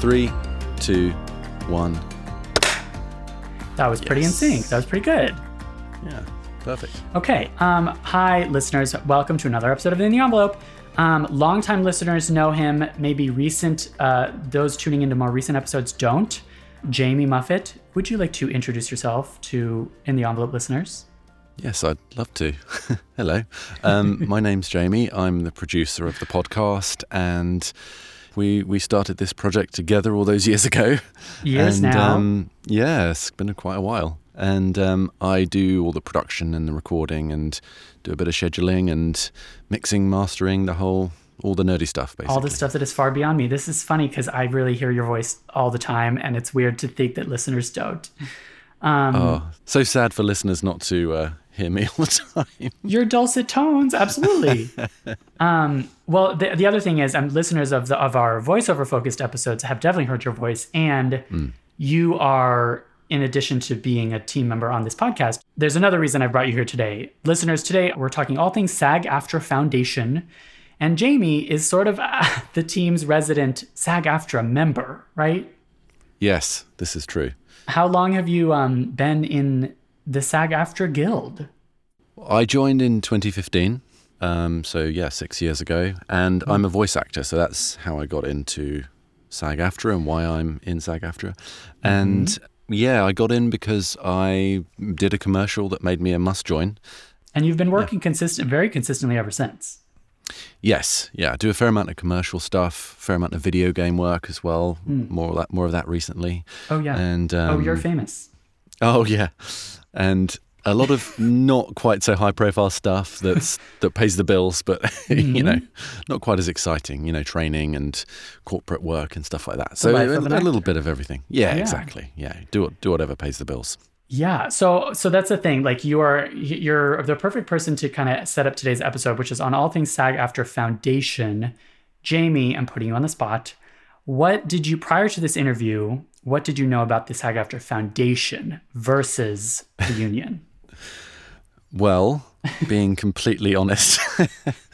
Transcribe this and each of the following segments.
Three, two, one. That was pretty Yes. in sync. That was pretty good. Yeah, perfect. Okay. Um, hi, listeners. Welcome to another episode of In the Envelope. Um, longtime listeners know him. Maybe recent, uh, those tuning into more recent episodes don't. Jamie Muffett, would you like to introduce yourself to In the Envelope listeners? Yes, I'd love to. Hello. Um, my name's Jamie. I'm the producer of the podcast, and we we started this project together all those years ago. Years and, now. Um, yeah, it's been a, quite a while. And um, I do all the production and the recording, and do a bit of scheduling and mixing, mastering, the whole, all the nerdy stuff, basically. all the stuff that is far beyond me. This is funny because I really hear your voice all the time, and it's weird to think that listeners don't. Um, Oh, so sad for listeners not to uh, hear me all the time. Your dulcet tones, absolutely. um, well, the, the other thing is, um, listeners of the of our voiceover focused episodes have definitely heard your voice, and you are, in addition to being a team member on this podcast, there's another reason I brought you here today, listeners. Today we're talking all things SAG AFTRA Foundation, and Jamie is sort of uh, the team's resident SAG AFTRA member, right? yes, this is true. How long have you um, been in the SAG AFTRA Guild? I joined in 2015, um, so yeah, six years ago, and I'm a voice actor, so that's how I got into SAG-AFTRA and why I'm in SAG-AFTRA. And yeah, I got in because I did a commercial that made me a must join. And you've been working consistent, very consistently ever since. Yes, yeah, I do a fair amount of commercial stuff, fair amount of video game work as well. More of that, more of that recently. Oh yeah. And oh, um, you're famous. Oh yeah, and a lot of not quite so high profile stuff that's that pays the bills, but you know, mm-hmm. not quite as exciting. You know, training and corporate work and stuff like that. So a, a little bit of everything. Yeah, Yeah. exactly. Yeah, do do whatever pays the bills. Yeah. So so that's the thing. Like you are you're the perfect person to kind of set up today's episode, which is on all things SAG AFTRA Foundation. Jamie, I'm putting you on the spot. What did you prior to this interview? What did you know about the SAG AFTRA Foundation versus the union? Well, being completely honest,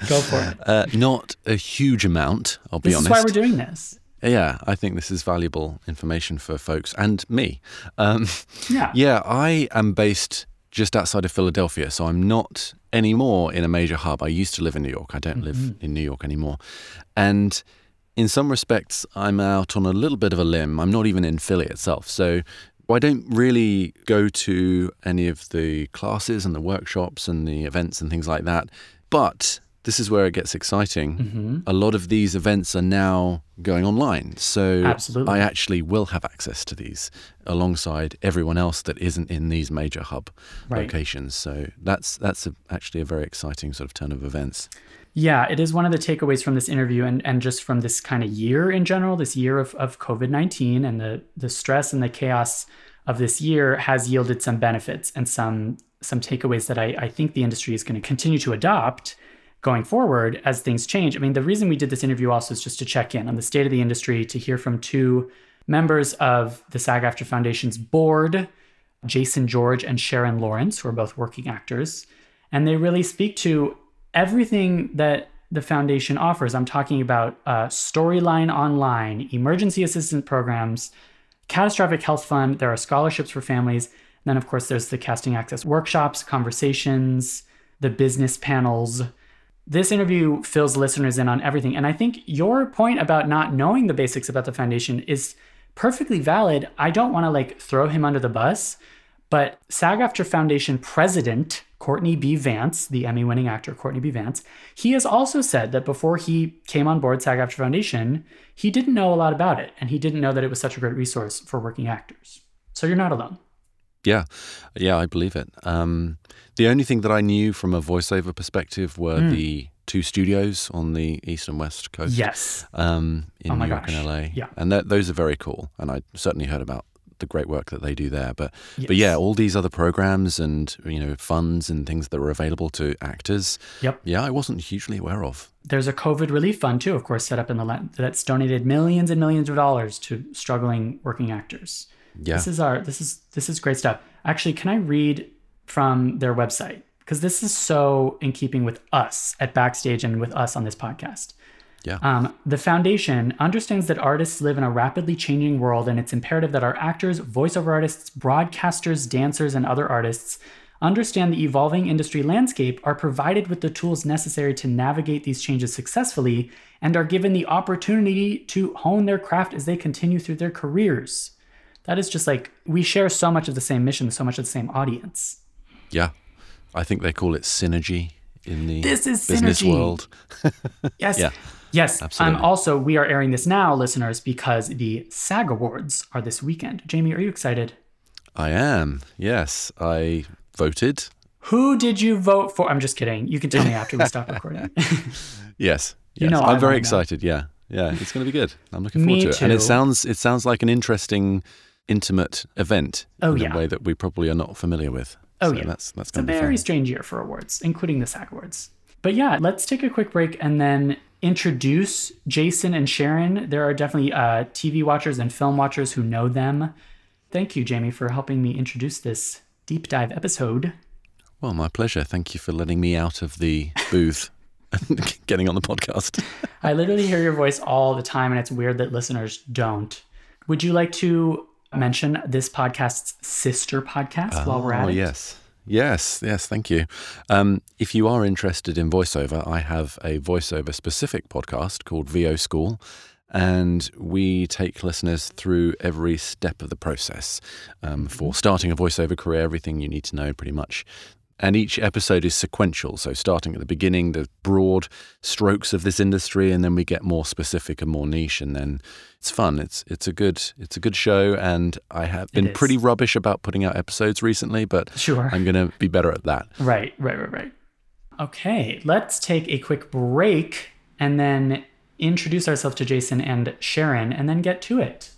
Go for it. uh, not a huge amount. I'll be honest. This is why we're doing this. Yeah, I think this is valuable information for folks and me. Um, Yeah. yeah, I am based just outside of Philadelphia, so I'm not anymore in a major hub. I used to live in New York. I don't live in New York anymore. And in some respects, I'm out on a little bit of a limb. I'm not even in Philly itself. So I don't really go to any of the classes and the workshops and the events and things like that. But this is where it gets exciting. Mm-hmm. A lot of these events are now going online. So Absolutely. I actually will have access to these alongside everyone else that isn't in these major hub Right. locations. So that's that's a, actually a very exciting sort of turn of events. Yeah, it is one of the takeaways from this interview and, and just from this kind of year in general, this year of, of COVID 19 and the, the stress and the chaos of this year has yielded some benefits and some some takeaways that I, I think the industry is going to continue to adopt going forward as things change. I mean, the reason we did this interview also is just to check in on the state of the industry, to hear from two members of the SAG AFTRA Foundation's board, Jason George and Sharon Lawrence, who are both working actors. And they really speak to everything that the foundation offers. I'm talking about uh, Storyline Online, emergency assistance programs, catastrophic health fund. There are scholarships for families. And then, of course, there's the casting access workshops, conversations, the business panels. This interview fills listeners in on everything. And I think your point about not knowing the basics about the foundation is perfectly valid. I don't want to like throw him under the bus, But SAG AFTRA Foundation president Courtney B. Vance, the Emmy winning actor Courtney B. Vance, he has also said that before he came on board SAG AFTRA Foundation, he didn't know a lot about it and he didn't know that it was such a great resource for working actors. So you're not alone. Yeah, yeah, I believe it. Um, the only thing that I knew from a voiceover perspective were mm. the two studios on the east and west coast. Yes. Um, in oh New York gosh. and LA. Yeah. And that, those are very cool. And I certainly heard about the great work that they do there. But yes. but yeah, all these other programs and you know funds and things that are available to actors. Yep. Yeah, I wasn't hugely aware of. There's a COVID relief fund too, of course, set up in the that's donated millions and millions of dollars to struggling working actors. Yeah. This is our this is this is great stuff. Actually, can I read from their website? Because this is so in keeping with us at Backstage and with us on this podcast. Yeah. Um, the foundation understands that artists live in a rapidly changing world, and it's imperative that our actors, voiceover artists, broadcasters, dancers, and other artists understand the evolving industry landscape, are provided with the tools necessary to navigate these changes successfully, and are given the opportunity to hone their craft as they continue through their careers. That is just like we share so much of the same mission, so much of the same audience. Yeah. I think they call it synergy in the this is business synergy. world. yes. Yeah. Yes. Absolutely. Um, also, we are airing this now, listeners, because the SAG Awards are this weekend. Jamie, are you excited? I am. Yes. I voted. Who did you vote for? I'm just kidding. You can tell me after we stop recording. yes. You yes. know I'm very excited. Yeah. Yeah. It's going to be good. I'm looking forward to it. Too. And it sounds it sounds like an interesting, intimate event Oh, in yeah. a way that we probably are not familiar with. Oh, So yeah. That's that's It's a going to be very fun. strange year for awards, including the SAG Awards. But yeah, let's take a quick break and then introduce Jason and Sharon. There are definitely uh, TV watchers and film watchers who know them. Thank you, Jamie, for helping me introduce this deep dive episode. Well, my pleasure. Thank you for letting me out of the booth and getting on the podcast. I literally hear your voice all the time, and it's weird that listeners don't. Would you like to mention this podcast's sister podcast while we're at oh, it? yes. Yes, yes, thank you. Um, if you are interested in voiceover, I have a voiceover specific podcast called VO School, and we take listeners through every step of the process um, for starting a voiceover career, everything you need to know pretty much. And each episode is sequential. So, starting at the beginning, the broad strokes of this industry, and then we get more specific and more niche, and then it's fun. It's it's a good it's a good show, and I have been pretty rubbish about putting out episodes recently, but Sure. I'm going to be better at that. Right, right, right, right. Okay, let's take a quick break and then introduce ourselves to Jason and Sharon and then get to it.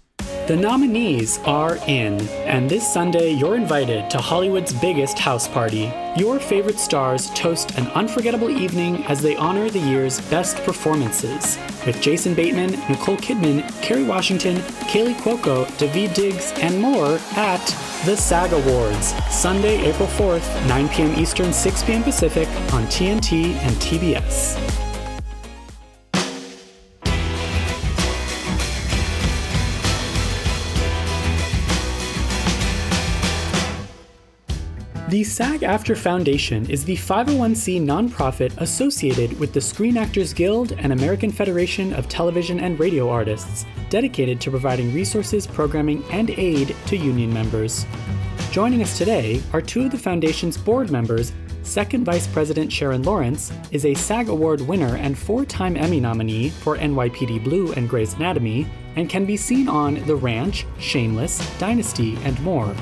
The nominees are in, and this Sunday you're invited to Hollywood's biggest house party. Your favorite stars toast an unforgettable evening as they honor the year's best performances. With Jason Bateman, Nicole Kidman, Kerry Washington, Kaley Cuoco, Daveed Diggs, and more at the SAG Awards, Sunday, April 4th, 9 p.m. Eastern, 6 p.m. Pacific on TNT and TBS. The SAG AFTRA Foundation is the 501c nonprofit associated with the Screen Actors Guild and American Federation of Television and Radio Artists, dedicated to providing resources, programming, and aid to union members. Joining us today are two of the Foundation's board members. Second Vice President Sharon Lawrence is a SAG Award winner and four time Emmy nominee for NYPD Blue and Grey's Anatomy, and can be seen on The Ranch, Shameless, Dynasty, and more.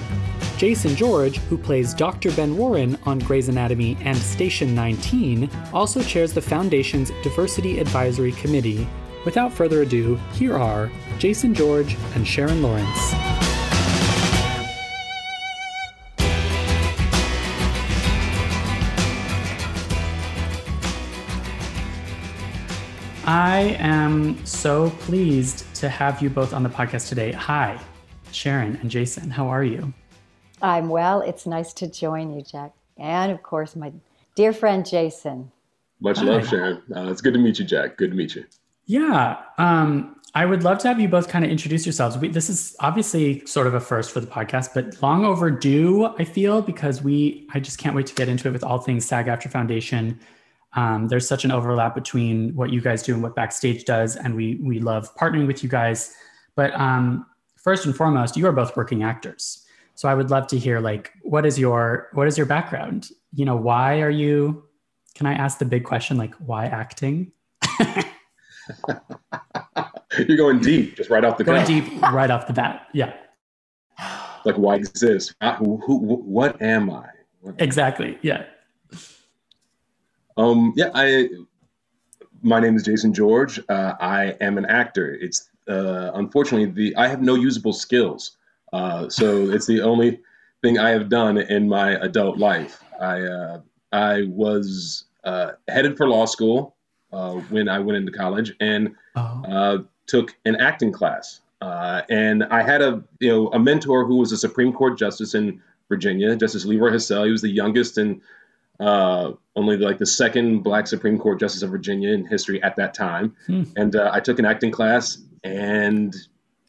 Jason George, who plays Dr. Ben Warren on Grey's Anatomy and Station 19, also chairs the Foundation's Diversity Advisory Committee. Without further ado, here are Jason George and Sharon Lawrence. I am so pleased to have you both on the podcast today. Hi, Sharon and Jason. How are you? I'm well. It's nice to join you, Jack. And of course, my dear friend Jason. Much love, Sharon. Uh, it's good to meet you, Jack. Good to meet you. Yeah, um, I would love to have you both kind of introduce yourselves. We, this is obviously sort of a first for the podcast, but long overdue, I feel, because we, I just can't wait to get into it with all things SAG AFTRA Foundation. Um, there's such an overlap between what you guys do and what Backstage does, and we we love partnering with you guys. But um, first and foremost, you are both working actors. So I would love to hear like what is your what is your background? You know, why are you can I ask the big question like why acting? You're going deep, just right off the going bat. deep right off the bat. Yeah. Like why exist? Who, who, what am I? What exactly. Yeah. Um. Yeah. I. My name is Jason George. Uh, I am an actor. It's uh, unfortunately the I have no usable skills. Uh, so it's the only thing I have done in my adult life. I uh, I was uh, headed for law school uh, when I went into college and Oh. uh, took an acting class. Uh, and I had a you know a mentor who was a Supreme Court justice in Virginia, Justice Leroy Hassell. He was the youngest and uh, only like the second Black Supreme Court justice of Virginia in history at that time. Hmm. And uh, I took an acting class, and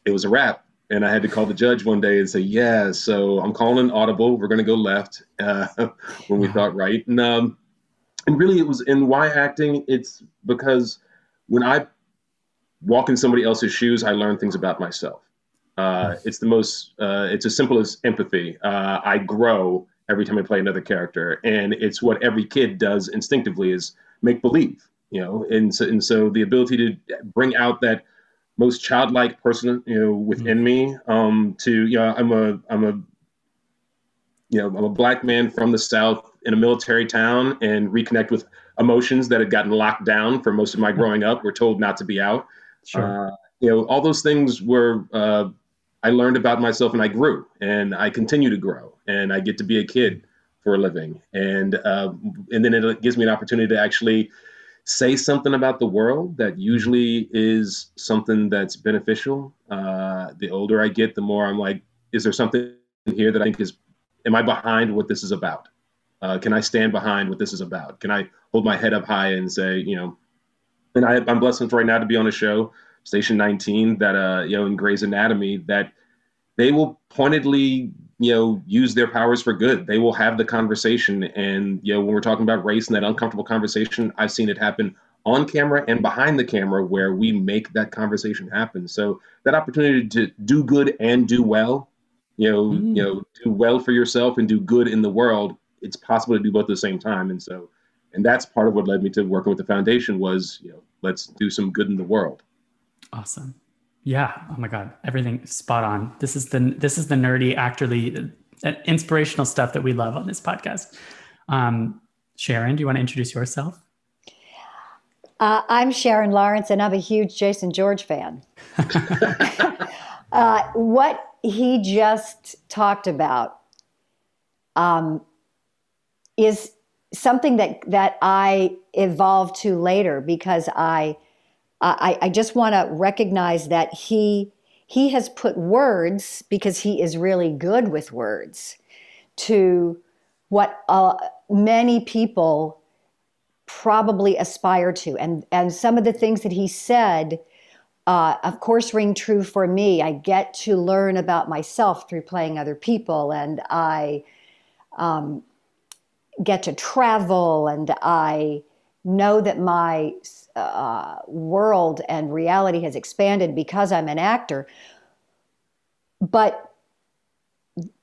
it was a wrap. And I had to call the judge one day and say, "Yeah, so I'm calling an audible. We're going to go left uh, when we Wow. thought right." And um, and really, it was in why acting. It's because when I walk in somebody else's shoes, I learn things about myself. Uh, it's the most. Uh, it's as simple as empathy. Uh, I grow every time I play another character, and it's what every kid does instinctively is make believe. You know, and so and so the ability to bring out that most childlike person you know within me. Um, to you know, I'm a I'm a you know I'm a black man from the south in a military town, and reconnect with emotions that had gotten locked down for most of my growing up. We're told not to be out. Sure. Uh, you know, all those things were uh, I learned about myself and I grew and I continue to grow and I get to be a kid for a living and uh, and then it gives me an opportunity to actually say something about the world that usually is something that's beneficial. Uh, the older I get, the more I'm like, is there something here that I think is, am I behind what this is about? Uh, can I stand behind what this is about? Can I hold my head up high and say, you know, and I, I'm blessed right now to be on a show, Station 19, that uh, you know, in Grey's Anatomy, that they will pointedly, you know, use their powers for good. They will have the conversation, and you know, when we're talking about race and that uncomfortable conversation, I've seen it happen on camera and behind the camera where we make that conversation happen. So that opportunity to do good and do well, you know, Mm. you know, do well for yourself and do good in the world. It's possible to do both at the same time, and so and that's part of what led me to working with the foundation was you know let's do some good in the world Awesome. Yeah. Oh my God. Everything spot on. This is the this is the nerdy, actorly, uh, inspirational stuff that we love on this podcast. Um, Sharon, do you want to introduce yourself? Uh, I'm Sharon Lawrence, and I'm a huge Jason George fan. uh, what he just talked about um, is something that that I evolved to later because I I, I just want to recognize that he he has put words because he is really good with words to what uh, many people probably aspire to. And and some of the things that he said uh, of course ring true for me. I get to learn about myself through playing other people and i um, get to travel and i know that my uh, world and reality has expanded because i'm an actor. But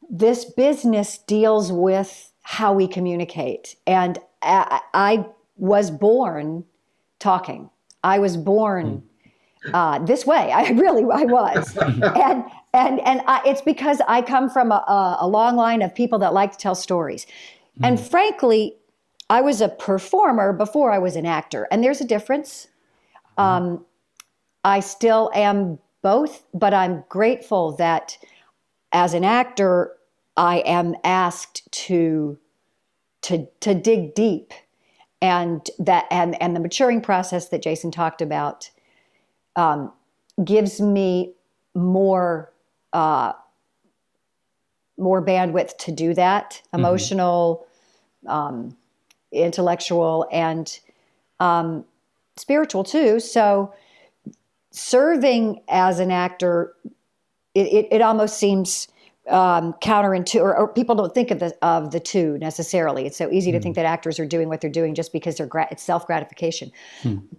this business deals with how we communicate. And I, I was born talking. I was born uh, this way. I really, I was, and and and I, it's because I come from a, a, a long line of people that like to tell stories, and frankly, I was a performer before I was an actor, and there's a difference. Um, I still am both, but I'm grateful that as an actor, I am asked to to to dig deep and that and and the maturing process that Jason talked about um, gives me more uh, more bandwidth to do that emotional um, intellectual and um, spiritual too so serving as an actor it, it, it almost seems um, counterintuitive, or, or people don't think of the of the two necessarily. It's so easy to think that actors are doing what they're doing just because they're gra- it's self gratification.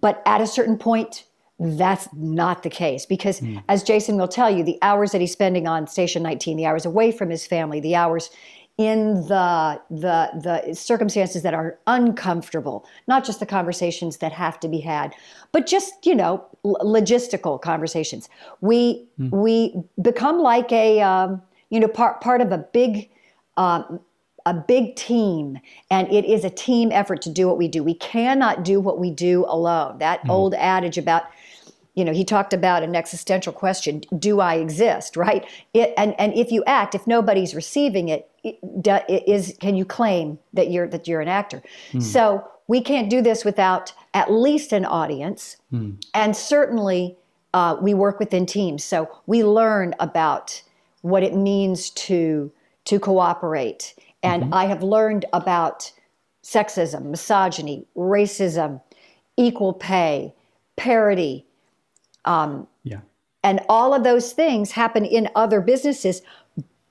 But at a certain point, that's not the case because mm. as jason will tell you the hours that he's spending on station 19 the hours away from his family the hours in the the the circumstances that are uncomfortable not just the conversations that have to be had but just you know l- logistical conversations we mm. we become like a um, you know part part of a big um, a big team and it is a team effort to do what we do we cannot do what we do alone that mm. old adage about you know he talked about an existential question do i exist right it, and and if you act if nobody's receiving it, it is can you claim that you're that you're an actor mm. so we can't do this without at least an audience mm. and certainly uh, we work within teams so we learn about what it means to to cooperate and mm-hmm. i have learned about sexism misogyny racism equal pay parity um, yeah. And all of those things happen in other businesses,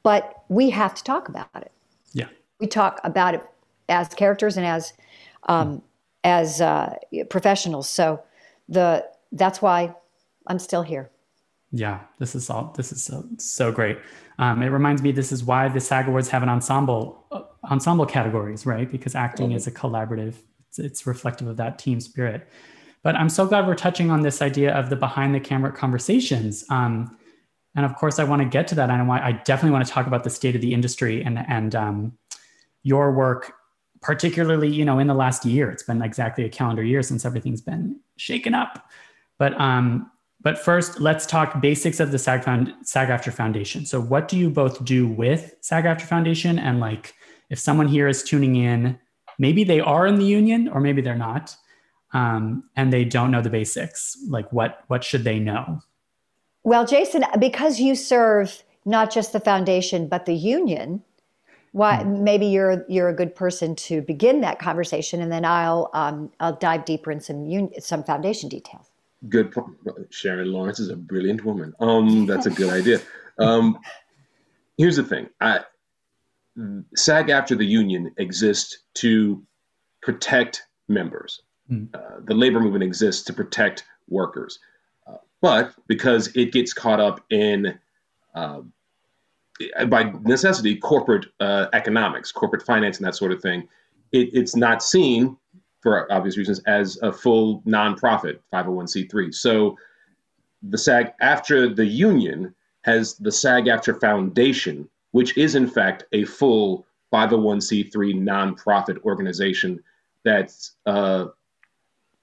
but we have to talk about it. Yeah. We talk about it as characters and as um, mm. as uh, professionals. So the that's why I'm still here. Yeah, this is all. This is so so great. Um, it reminds me. This is why the SAG Awards have an ensemble uh, ensemble categories, right? Because acting mm-hmm. is a collaborative. It's, it's reflective of that team spirit. But I'm so glad we're touching on this idea of the behind the camera conversations. Um, and of course, I want to get to that. And I, definitely want to talk about the state of the industry and, and um, your work, particularly, you know, in the last year. It's been exactly a calendar year since everything's been shaken up. But um, but first, let's talk basics of the SAG, Found, SAG AFTRA Foundation. So, what do you both do with SAG AFTRA Foundation? And like, if someone here is tuning in, maybe they are in the union or maybe they're not um, and they don't know the basics like what what should they know? Well jason because you serve not just the foundation but the union why mm. maybe you're you're a good person to begin that conversation and then i'll um, i'll dive deeper in some un- some foundation details. Good point sharon lawrence is a brilliant woman. Um that's a good idea. Um here's the thing. I SAG AFTRA the union exists to protect members Mm. Uh, the labor movement exists to protect workers. Uh, but because it gets caught up in, uh, by necessity, corporate uh, economics, corporate finance, and that sort of thing, it, it's not seen, for obvious reasons, as a full nonprofit 501c3. So the SAG-AFTRA the union, has the SAG AFTRA Foundation, which is in fact a full 501c3 nonprofit organization that's uh,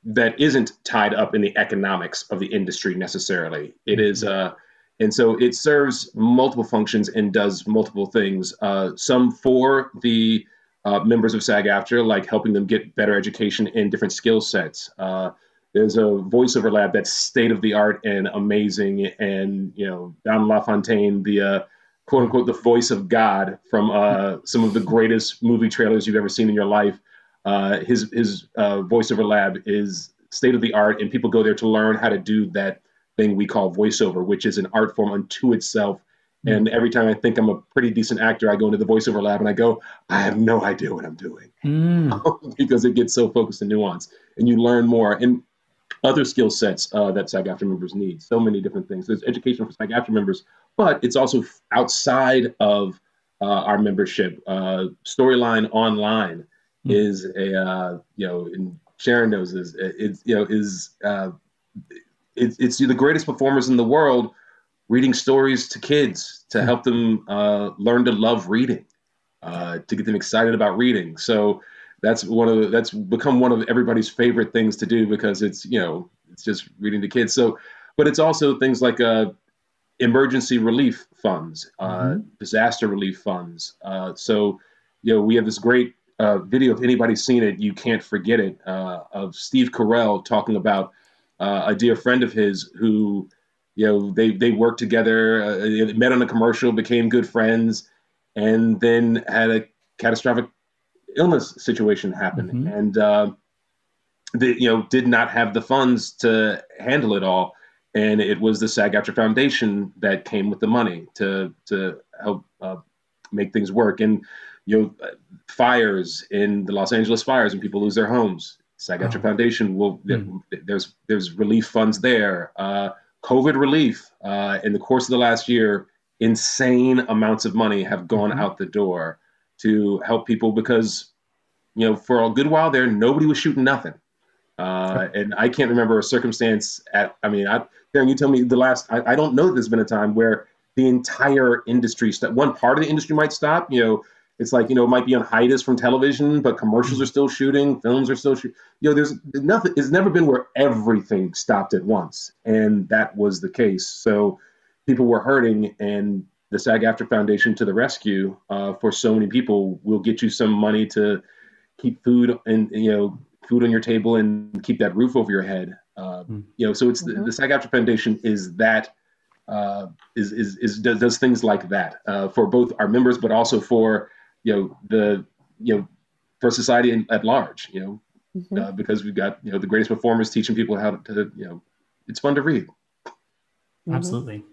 that isn't tied up in the economics of the industry necessarily. It is, mm-hmm. uh, and so it serves multiple functions and does multiple things. Uh, some for the uh, members of SAG-AFTRA, like helping them get better education in different skill sets. Uh, there's a voiceover lab that's state of the art and amazing, and you know, Don LaFontaine, the uh, quote unquote the voice of God from uh, some of the greatest movie trailers you've ever seen in your life uh, his his uh, voiceover lab is state of the art, and people go there to learn how to do that thing we call voiceover, which is an art form unto itself. Mm. And every time I think I'm a pretty decent actor, I go into the voiceover lab and I go, I have no idea what I'm doing mm. because it gets so focused and nuanced, and you learn more. And other skill sets uh, that AFTRA members need. So many different things. There's education for AFTRA members, but it's also outside of uh, our membership. Uh, Storyline Online Hmm. is a uh, you know, and Sharon knows is it's you know is uh, it's it's the greatest performers in the world reading stories to kids to hmm. help them uh, learn to love reading, uh, to get them excited about reading. So that's one of the, that's become one of everybody's favorite things to do because it's you know it's just reading to kids. So, but it's also things like uh, emergency relief funds, uh, mm-hmm. disaster relief funds. Uh, so you know we have this great uh, video. If anybody's seen it, you can't forget it. Uh, of Steve Carell talking about uh, a dear friend of his who, you know, they they worked together, uh, met on a commercial, became good friends, and then had a catastrophic illness situation happen, mm-hmm. and uh, they you know did not have the funds to handle it all. And it was the SAG AFTRA Foundation that came with the money to to help uh, make things work. And you know, fires in the Los Angeles fires and people lose their homes. SAG-AFTRA oh. Foundation will mm. there's there's relief funds there. Uh, COVID relief uh, in the course of the last year, insane amounts of money have gone mm-hmm. out the door to help people because you know for a good while there nobody was shooting nothing. Uh, and I can't remember a circumstance at, I mean, I, Karen, you tell me the last, I, I don't know that there's been a time where the entire industry, st- one part of the industry might stop, you know, it's like, you know, it might be on hiatus from television, but commercials are still shooting, films are still shooting. You know, there's nothing, it's never been where everything stopped at once. And that was the case. So people were hurting and the SAG-AFTRA Foundation to the rescue uh, for so many people will get you some money to keep food and, you know, food on your table and keep that roof over your head. Uh, mm. You know, so it's mm-hmm. the, the SAG-AFTRA Foundation is that uh, is, is, is does, does things like that uh, for both our members, but also for you know the you know for society at large. You know, mm-hmm. Uh, because we've got you know the greatest performers teaching people how to you know it's fun to read. Mm-hmm. Absolutely.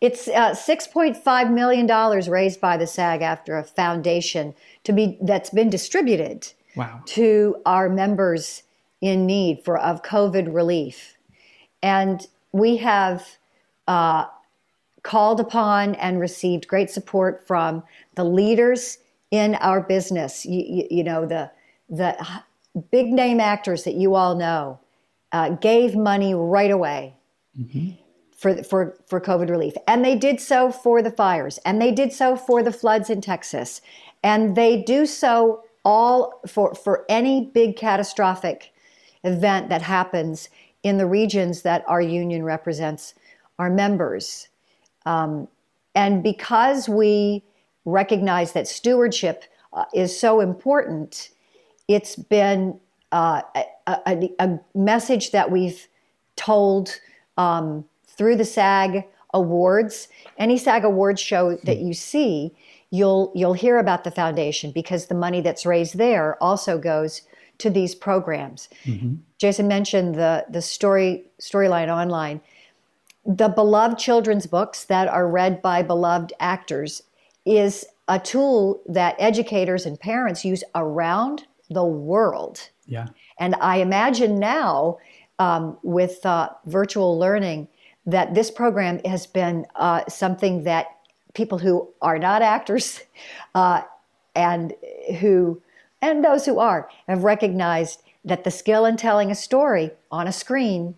It's uh, $6.5 million raised by the SAG AFTRA Foundation to be that's been distributed wow. to our members in need for of COVID relief, and we have uh, called upon and received great support from the leaders in our business. You, you, you know the the big name actors that you all know uh, gave money right away. Mm-hmm for, for, for COVID relief. And they did so for the fires, and they did so for the floods in Texas, and they do so all for, for any big catastrophic event that happens in the regions that our union represents our members. Um, and because we recognize that stewardship uh, is so important, it's been uh, a, a, a, message that we've told um, through the SAG awards. Any SAG awards show that you see, you'll you'll hear about the foundation because the money that's raised there also goes to these programs. Mm-hmm. Jason mentioned the the story storyline online. The beloved children's books that are read by beloved actors is a tool that educators and parents use around the world. Yeah. And I imagine now um, with uh, virtual learning that this program has been uh, something that people who are not actors uh, and who and those who are have recognized that the skill in telling a story on a screen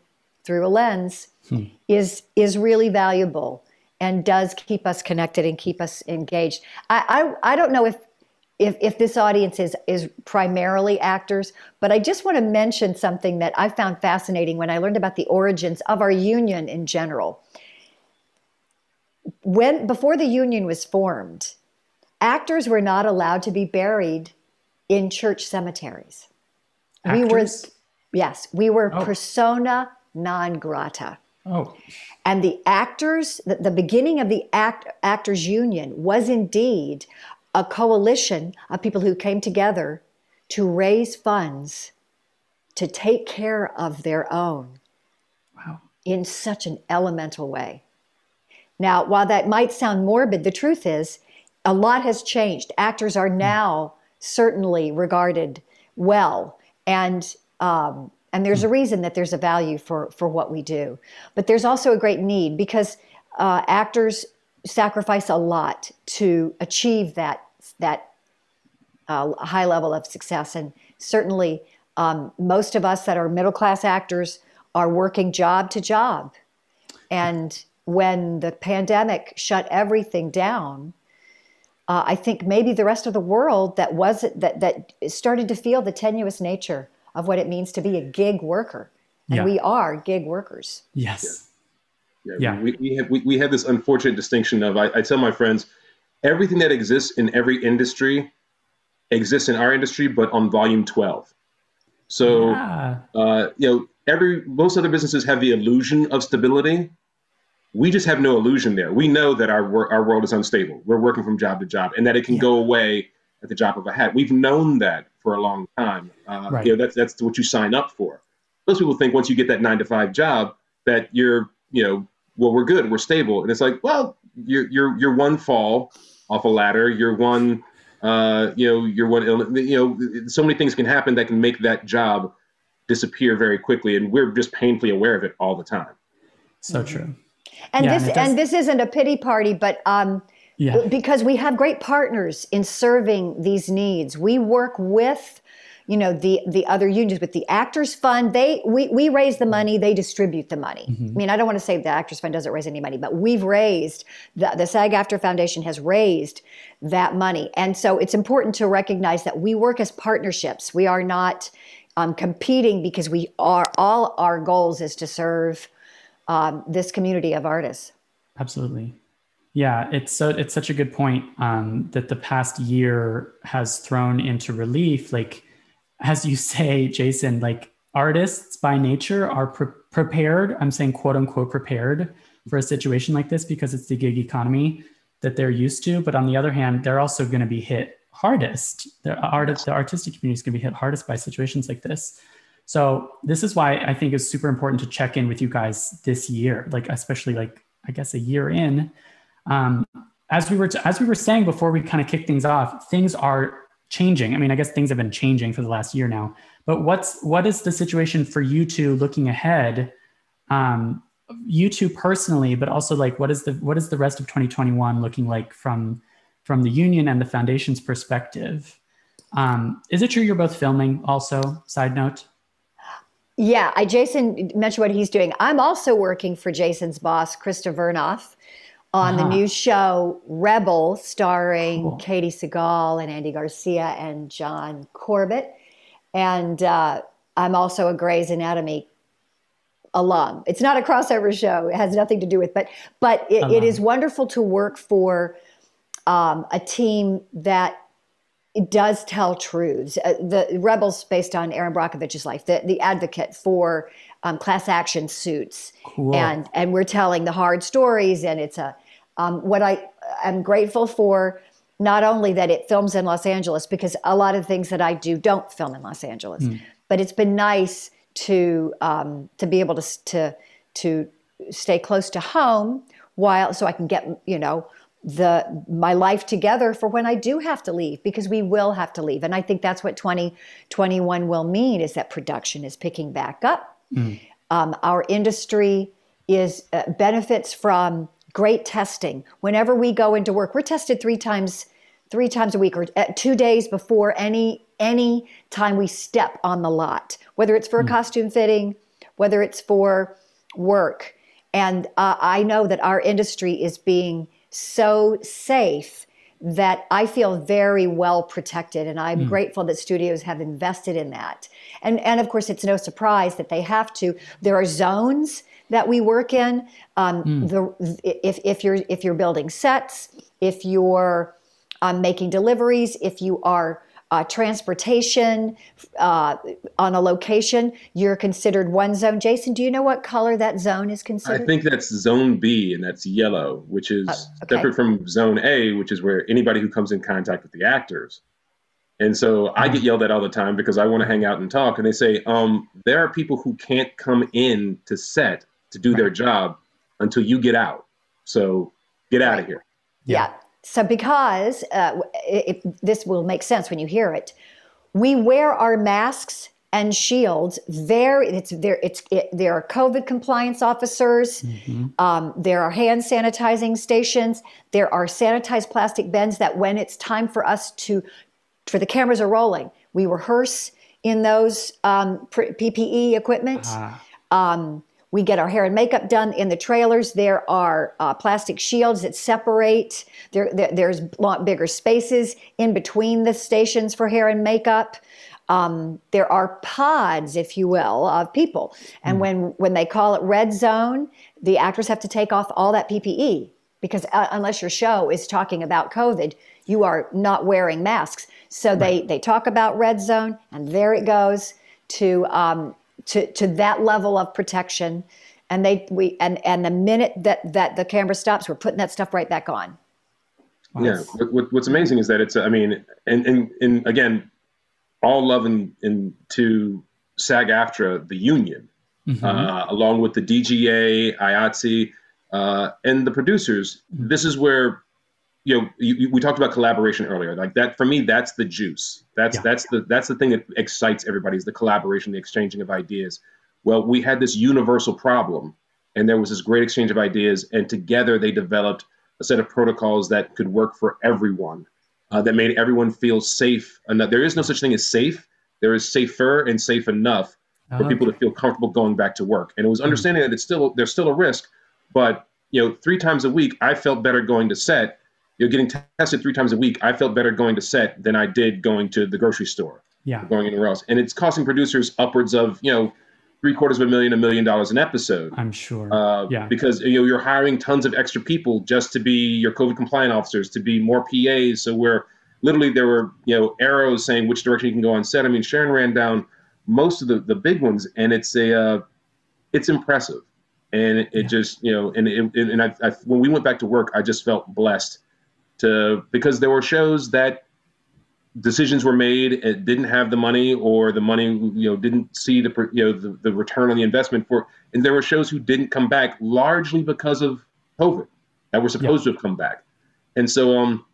through a lens hmm. is is really valuable and does keep us connected and keep us engaged. I, I, I don't know if if, if this audience is, is primarily actors, but I just want to mention something that I found fascinating when I learned about the origins of our union in general. When before the union was formed, actors were not allowed to be buried in church cemeteries. Actors? We were yes, we were oh. persona non grata. Oh. And the actors, the, the beginning of the act, actors union was indeed a coalition of people who came together to raise funds to take care of their own wow. in such an elemental way. Now, while that might sound morbid, the truth is a lot has changed. Actors are now certainly regarded well, and um, and there's a reason that there's a value for for what we do. But there's also a great need because uh, actors sacrifice a lot to achieve that that uh, high level of success. And certainly, um, most of us that are middle class actors are working job to job. And when the pandemic shut everything down, uh, I think maybe the rest of the world that was that that started to feel the tenuous nature of what it means to be a gig worker, and yeah. we are gig workers. Yes. Yeah. yeah. yeah. We, we have we, we have this unfortunate distinction of I, I tell my friends everything that exists in every industry exists in our industry, but on volume 12. So, yeah. uh, you know, every most other businesses have the illusion of stability. We just have no illusion there. We know that our wor- our world is unstable. We're working from job to job, and that it can yeah. go away at the drop of a hat. We've known that for a long time. Uh, right. You know, that's that's what you sign up for. Most people think once you get that nine to five job that you're, you know, well, we're good, we're stable, and it's like, well, you're you're you're one fall off a ladder. You're one, uh, you know, you're one. You know, so many things can happen that can make that job disappear very quickly, and we're just painfully aware of it all the time. So true. And yeah, this and, and, this isn't a pity party, but um, yeah. because we have great partners in serving these needs. We work with you know the the other unions with the actors fund they we, we raise the money they distribute the money mm-hmm. i mean i don't want to say the actors fund doesn't raise any money but we've raised the, the SAG-AFTRA foundation has raised that money and so it's important to recognize that we work as partnerships we are not um, competing because we are all our goals is to serve um, this community of artists absolutely yeah, it's so it's such a good point um, that the past year has thrown into relief like as you say, Jason, like artists by nature are pre- prepared. I'm saying quote unquote prepared for a situation like this because it's the gig economy that they're used to. But on the other hand, they're also going to be hit hardest. The art, the artistic community is going to be hit hardest by situations like this. So this is why I think it's super important to check in with you guys this year, like especially like I guess a year in. Um, as we were to, as we were saying before we kind of kick things off, things are changing? I mean, I guess things have been changing for the last year now. But what's what is the situation for you two looking ahead? Um, you two personally, but also like what is the what is the rest of 2021 looking like from from the union and the foundation's perspective? Um, is it true you're both filming? Also, side note. Yeah, I Jason mentioned what he's doing. I'm also working for Jason's boss, Krista Vernoff on uh-huh. the new show Rebel, starring cool. Katey Sagal and Andy Garcia and John Corbett. And uh, I'm also a Grey's Anatomy alum. It's not a crossover show; it has nothing to do with. But but it, it is wonderful to work for um, a team that does tell truths. Uh, the Rebels, based on Erin Brockovich's life, the the advocate for um, class action suits, cool. and and we're telling the hard stories, and it's a um, what I am grateful for, not only that it films in Los Angeles, because a lot of things that I do don't film in Los Angeles, mm. but it's been nice to um, to be able to to to stay close to home while so I can get you know the my life together for when I do have to leave because we will have to leave and I think that's what 2021 will mean is that production is picking back up mm. um, our industry is uh, benefits from great testing. Whenever we go into work, we're tested three times three times a week or uh, two days before any any time we step on the lot, whether it's for a mm. costume fitting, whether it's for work. And uh, I know that our industry is being so safe that I feel very well protected, and I'm mm. grateful that studios have invested in that. And and of course, it's no surprise that they have to. There are zones that we work in. Um, mm. the, if, if you're if you're building sets, if you're um, making deliveries, if you are uh, transportation uh, on a location, you're considered one zone. Jason, do you know what color that zone is considered? I think that's zone B, and that's yellow, which is uh, okay. different from zone A, which is where anybody who comes in contact with the actors. And so I get yelled at all the time because I want to hang out and talk. And they say, um, there are people who can't come in to set to do their job until you get out. So get out of here. Yeah. yeah. So because uh, it, it, this will make sense when you hear it, we wear our masks and shields. There, it's there. It's it, there are COVID compliance officers. Mm-hmm. Um, there are hand sanitizing stations. There are sanitized plastic bins that, when it's time for us to, for the cameras are rolling, we rehearse in those um, PPE equipment. Uh-huh. Um, we get our hair and makeup done in the trailers. There are uh, plastic shields that separate. There, there, there's bigger spaces in between the stations for hair and makeup. Um, there are pods, if you will, of people. And mm. when, when they call it red zone, the actors have to take off all that PPE because uh, unless your show is talking about COVID, you are not wearing masks. So right. they, they talk about red zone, and there it goes to um, to, to that level of protection. And they we and and the minute that that the camera stops, we're putting that stuff right back on. Yeah, what, what's amazing is that it's I mean, and and, and again, all love and in, to SAG-AFTRA, the union, mm-hmm. uh, along with the DGA, IATSE, uh, and the producers. Mm-hmm. This is where you know, you, we talked about collaboration earlier. Like that, for me, that's the juice. That's yeah. that's the that's the thing that excites everybody is the collaboration, the exchanging of ideas. Well, we had this universal problem, and there was this great exchange of ideas, and together they developed a set of protocols that could work for everyone, uh, that made everyone feel safe. Enough. There is no such thing as safe. There is safer and safe enough for okay. people to feel comfortable going back to work. And it was hmm. understanding mm-hmm. that it's still there's still a risk, but you know, three times a week, I felt better going to set you know, getting tested three times a week, I felt better going to set than I did going to the grocery store. Yeah. Going anywhere else. And it's costing producers upwards of, you know, three quarters of a million, a million dollars an episode. I'm sure. Uh, yeah. Because you know you're hiring tons of extra people just to be your COVID compliant officers, to be more PAs. So we're literally there were you know arrows saying which direction you can go on set. I mean, Sharon ran down most of the the big ones, and it's a uh, it's impressive, and it, it yeah. just you know and it, and I, I when we went back to work, I just felt blessed to because there were shows that decisions were made it didn't have the money or the money you know didn't see the you know the, the return on the investment for and there were shows who didn't come back largely because of covid that were supposed yeah. to have come back and so um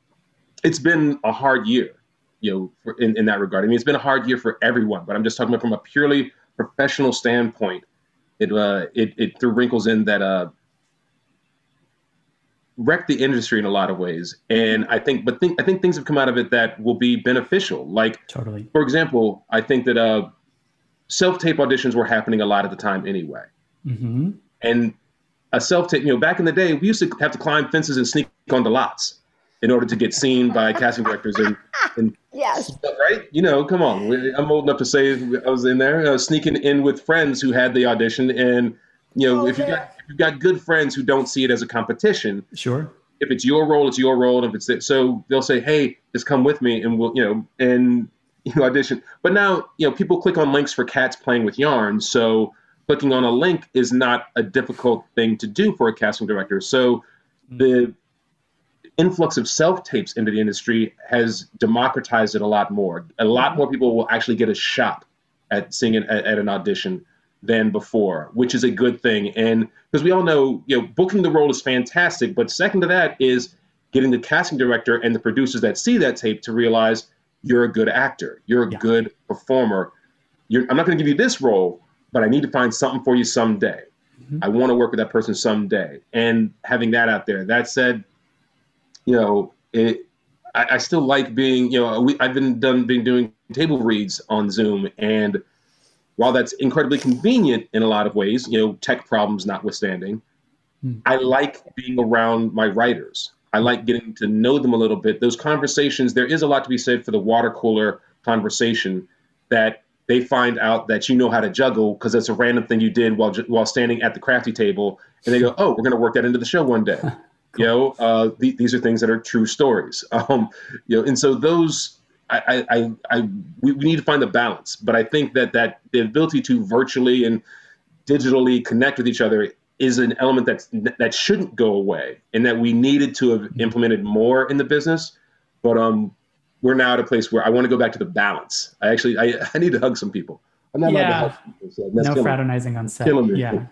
it's been a hard year you know for, in, in that regard i mean it's been a hard year for everyone but i'm just talking about from a purely professional standpoint it uh it, it threw wrinkles in that uh wrecked the industry in a lot of ways. And I think, but think, I think things have come out of it that will be beneficial. Like, totally. For example, I think that uh, self tape auditions were happening a lot at the time anyway. Mm-hmm. And a self tape, you know, back in the day, we used to have to climb fences and sneak onto lots in order to get seen by casting directors and, and yes, stuff, right? You know, come on, I'm old enough to say I was in there uh, sneaking in with friends who had the audition and you know, oh, if you got if you've got good friends who don't see it as a competition, sure. If it's your role, it's your role. And if it's so, they'll say, "Hey, just come with me, and we'll, you know, and you know, audition." But now, you know, people click on links for cats playing with yarn, so clicking on a link is not a difficult thing to do for a casting director. So mm-hmm. the influx of self tapes into the industry has democratized it a lot more. A lot more people will actually get a shot at seeing it at, at an audition than before, which is a good thing. And because we all know, you know, booking the role is fantastic, but second to that is getting the casting director and the producers that see that tape to realize you're a good actor, you're a yeah. good performer. You're, I'm not going to give you this role, but I need to find something for you someday. Mm-hmm. I want to work with that person someday. And having that out there. That said, you know, it, I, I still like being, you know, we, I've been done been doing table reads on Zoom and while that's incredibly convenient in a lot of ways, you know, tech problems notwithstanding, mm. I like being around my writers. I like getting to know them a little bit. Those conversations, there is a lot to be said for the water cooler conversation that they find out that you know how to juggle because it's a random thing you did while while standing at the crafty table, and they go, "Oh, we're going to work that into the show one day." cool. You know, uh, th- these are things that are true stories. Um, you know, and so those I, I, I, we, we need to find the balance. But I think that that the ability to virtually and digitally connect with each other is an element that that shouldn't go away, and that we needed to have implemented more in the business. But um, we're now at a place where I want to go back to the balance. I actually I, I need to hug some people. I'm not yeah. allowed to hug people. So no fraternizing on set. Yeah.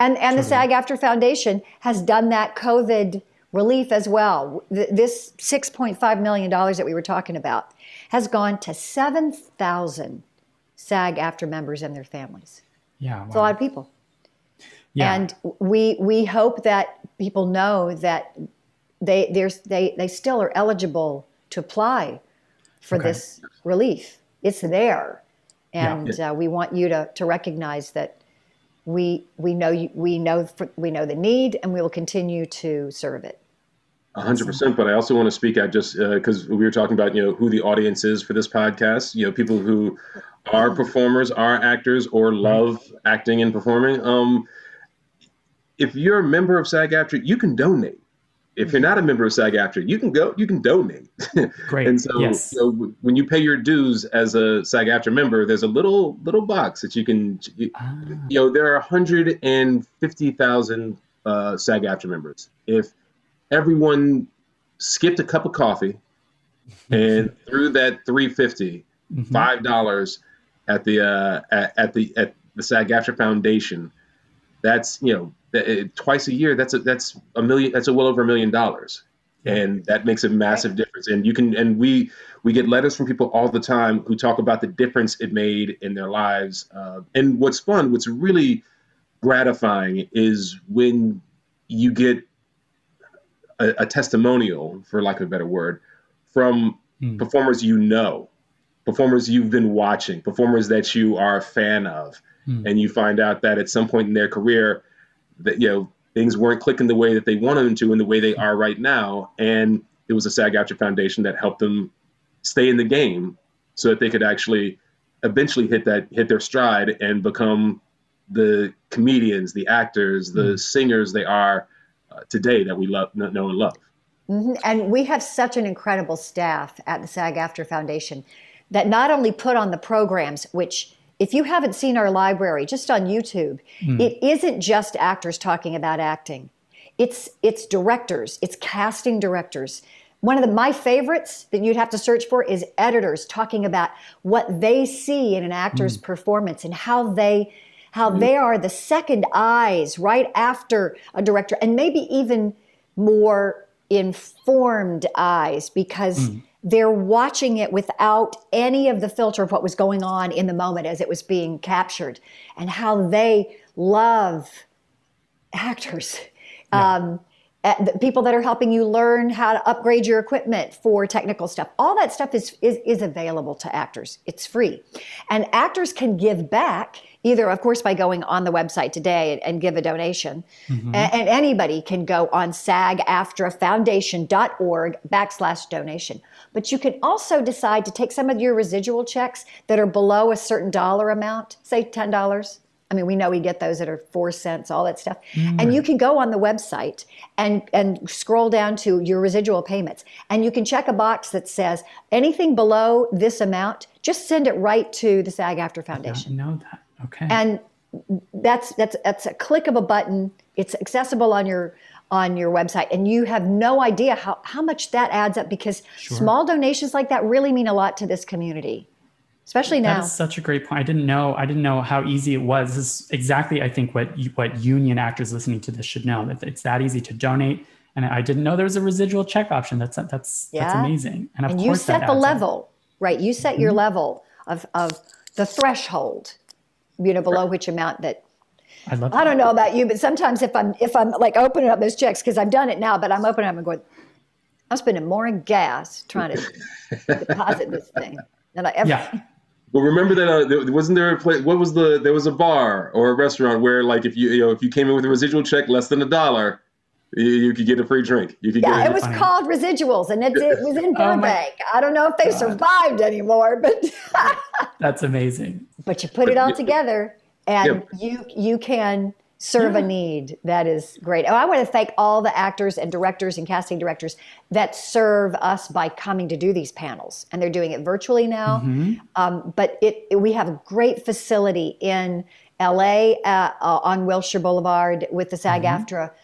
And and the SAG-AFTRA Foundation has done that COVID relief as well. This $6.5 million that we were talking about has gone to 7,000 SAG-AFTRA members and their families. Yeah, wow. It's a lot of people. Yeah. And we, we hope that people know that they, they, they still are eligible to apply for okay. this relief. It's there. And yeah. uh, we want you to, to recognize that we, we, know you, we, know, we know the need and we will continue to serve it hundred percent. But I also want to speak out just because uh, we were talking about you know who the audience is for this podcast. You know, people who are performers, are actors, or love acting and performing. Um, if you're a member of SAG-AFTRA, you can donate. If you're not a member of SAG-AFTRA, you can go. You can donate. Great. and so, yes. know, when you pay your dues as a SAG-AFTRA member, there's a little little box that you can. You, ah. you know, there are 150,000 uh, SAG-AFTRA members. If everyone skipped a cup of coffee and threw that 350 mm-hmm. five dollars at the uh, at, at, the at the SAG-AFTRA Foundation. That's you know twice a year. That's a that's a million. That's a well over a million dollars. and that makes a massive right. difference and you can and we we get letters from people all the time who talk about the difference it made in their lives uh, and what's fun what's really gratifying is when you get a, a testimonial for lack of a better word from mm. performers you know performers you've been watching performers that you are a fan of mm. and you find out that at some point in their career that you know things weren't clicking the way that they wanted them to and the way they are right now. And it was a SAG-AFTRA Foundation that helped them stay in the game so that they could actually eventually hit that hit their stride and become the comedians, the actors, the mm. singers they are today that we love, know and love. Mm-hmm. And we have such an incredible staff at the SAG-AFTRA Foundation that not only put on the programs, which if you haven't seen our library just on YouTube, mm. it isn't just actors talking about acting. It's it's directors, it's casting directors. One of the, my favorites that you'd have to search for is editors talking about what they see in an actor's mm. performance and how they how mm. they are the second eyes right after a director and maybe even more informed eyes because mm they're watching it without any of the filter of what was going on in the moment as it was being captured and how they love actors. Yeah. Um, people that are helping you learn how to upgrade your equipment for technical stuff. All that stuff is, is, is available to actors. It's free. And actors can give back either of course by going on the website today and, and give a donation mm-hmm. and, and, anybody can go on sagaftrafoundation.org backslash donation but you can also decide to take some of your residual checks that are below a certain dollar amount say $10 I mean, we know we get those that are four cents, all that stuff. Mm. And you can go on the website and, and scroll down to your residual payments. And you can check a box that says anything below this amount, just send it right to the SAG-AFTRA Foundation. I know that. Okay. And that's that's that's a click of a button. It's accessible on your on your website and you have no idea how, how much that adds up because sure. small donations like that really mean a lot to this community especially now that's such a great point i didn't know i didn't know how easy it was this is exactly i think what what union actors listening to this should know that it's that easy to donate and i didn't know there was a residual check option that's that's yeah. that's amazing and, and you set the level up. right you set mm-hmm. your level of of the threshold you know, below which amount that I love. I don't know about you, but sometimes if I'm if I'm like opening up those checks because I've done it now, but I'm opening up and going, I'm spending more in gas trying to deposit this thing than I ever. Yeah. Well, remember that uh, wasn't there a place? What was the? There was a bar or a restaurant where, like, if you you know if you came in with a residual check less than a dollar, you, you could get a free drink. You could yeah, it was funny. called Residuals, and it, it was in oh Burbank. Oh I don't know if they God. survived anymore, but that's amazing. But you put it all together, and yeah. you you can serve yeah. a need. That is great. Oh, I want to thank all the actors and directors and casting directors that serve us by coming to do these panels, and they're doing it virtually now. Mm-hmm. Um, but it, it, we have a great facility in LA uh, uh, on Wilshire Boulevard with the SAG-AFTRA. Mm-hmm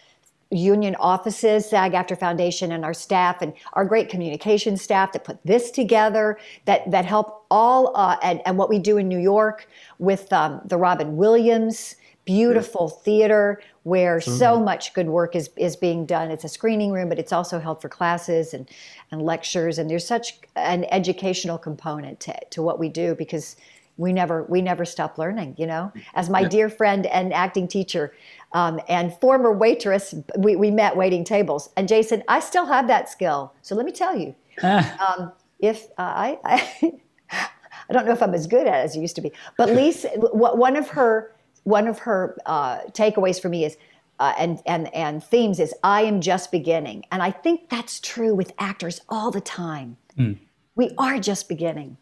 union offices, SAG-AFTRA Foundation, and our staff, and our great communication staff that put this together, that that help all, uh, and, and what we do in New York with um, the Robin Williams beautiful theater where mm-hmm. so much good work is, is being done. It's a screening room, but it's also held for classes and, and lectures. And there's such an educational component to, to what we do because we never we never stop learning. You know, as my yeah. dear friend and acting teacher um, and former waitress, we, we met waiting tables. And Jason, I still have that skill. So let me tell you, um, if uh, I, I, I don't know if I'm as good at it as I used to be, but Lisa, one of her one of her uh, takeaways for me is. Uh, and and and themes is I am just beginning, and I think that's true with actors all the time. Mm. We are just beginning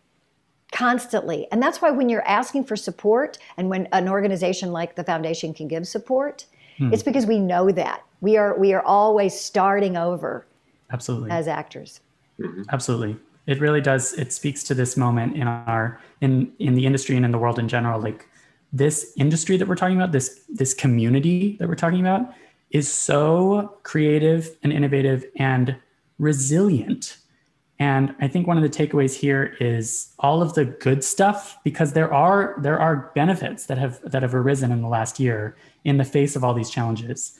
constantly. And that's why when you're asking for support and when an organization like the foundation can give support, hmm. it's because we know that. We are we are always starting over. Absolutely. As actors. Mm-hmm. Absolutely. It really does it speaks to this moment in our in in the industry and in the world in general like this industry that we're talking about this this community that we're talking about is so creative and innovative and resilient and I think one of the takeaways here is all of the good stuff, because there are there are benefits that have that have arisen in the last year in the face of all these challenges.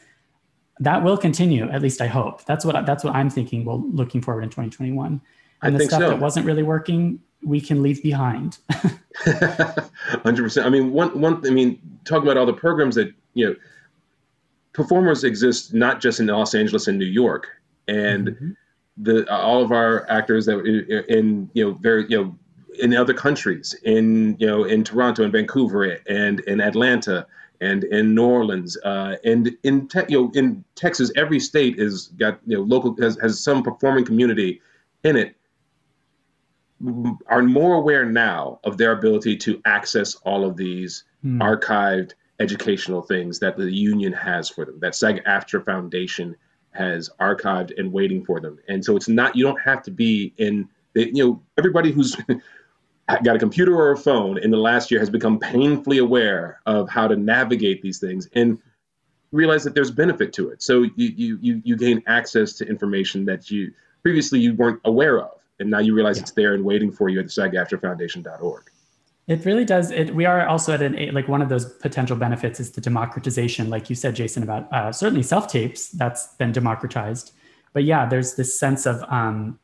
that will continue. At least I hope. That's what that's what I'm thinking. Well, looking forward in 2021, and I the stuff so. that wasn't really working, we can leave behind. Hundred percent. I mean, one one. I mean, talk about all the programs that you know. Performers exist not just in Los Angeles and New York, and mm-hmm. The all of our actors that in, in you know very you know in other countries, in you know in Toronto and Vancouver and in Atlanta and in New Orleans uh, and in te- you know in Texas, every state is got you know local has, has some performing community in it are more aware now of their ability to access all of these mm. archived educational things that the union has for them that SAG-AFTRA Foundation has archived and waiting for them and so it's not you don't have to be in you know everybody who's got a computer or a phone in the last year has become painfully aware of how to navigate these things and realize that there's benefit to it. So you you you gain access to information that you previously you weren't aware of, and now you realize yeah. it's there and waiting for you at the SAG-AFTRA It really does. It, we are also at an like one of those potential benefits is the democratization, like you said, Jason, about uh, certainly self tapes. That's been democratized, but yeah, there's this sense of um,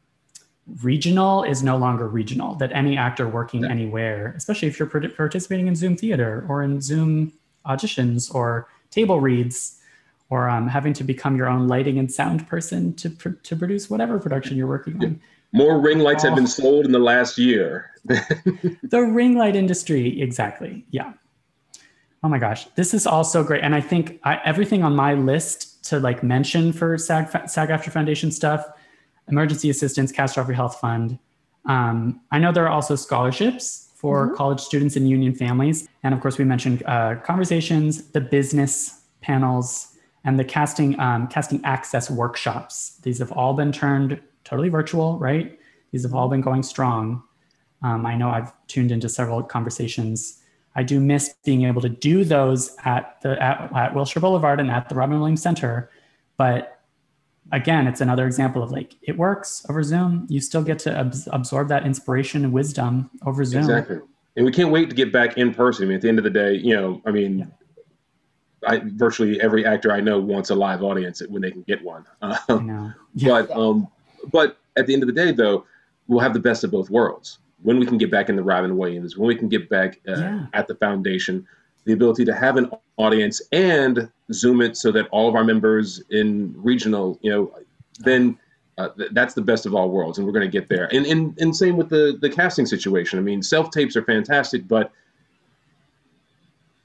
regional is no longer regional that any actor working yeah. anywhere especially if you're participating in zoom theater or in zoom auditions or table reads or um, having to become your own lighting and sound person to, pr- to produce whatever production you're working on more ring lights oh. have been sold in the last year the ring light industry exactly yeah oh my gosh this is all so great and i think I, everything on my list to like mention for sag SAG-AFTRA foundation stuff emergency assistance, catastrophic health fund. Um, I know there are also scholarships for mm-hmm. college students and union families. And of course, we mentioned uh, conversations, the business panels, and the casting um, casting access workshops. These have all been turned totally virtual, right? These have all been going strong. Um, I know I've tuned into several conversations. I do miss being able to do those at the at, at Wilshire Boulevard and at the Robin Williams Center, but again, it's another example of like it works over Zoom. You still get to ab- absorb that inspiration and wisdom over Zoom. Exactly. And we can't wait to get back in person. I mean, at the end of the day, you know, I mean, yeah. I, virtually every actor I know wants a live audience when they can get one. Yeah. But um, but at the end of the day, though, we'll have the best of both worlds. When we can get back in the Robin Williams, when we can get back uh, yeah. at the foundation, the ability to have an audience and zoom it so that all of our members in regional, you know, then uh, th- that's the best of all worlds, and we're going to get there. And, and and same with the the casting situation. I mean, self tapes are fantastic, but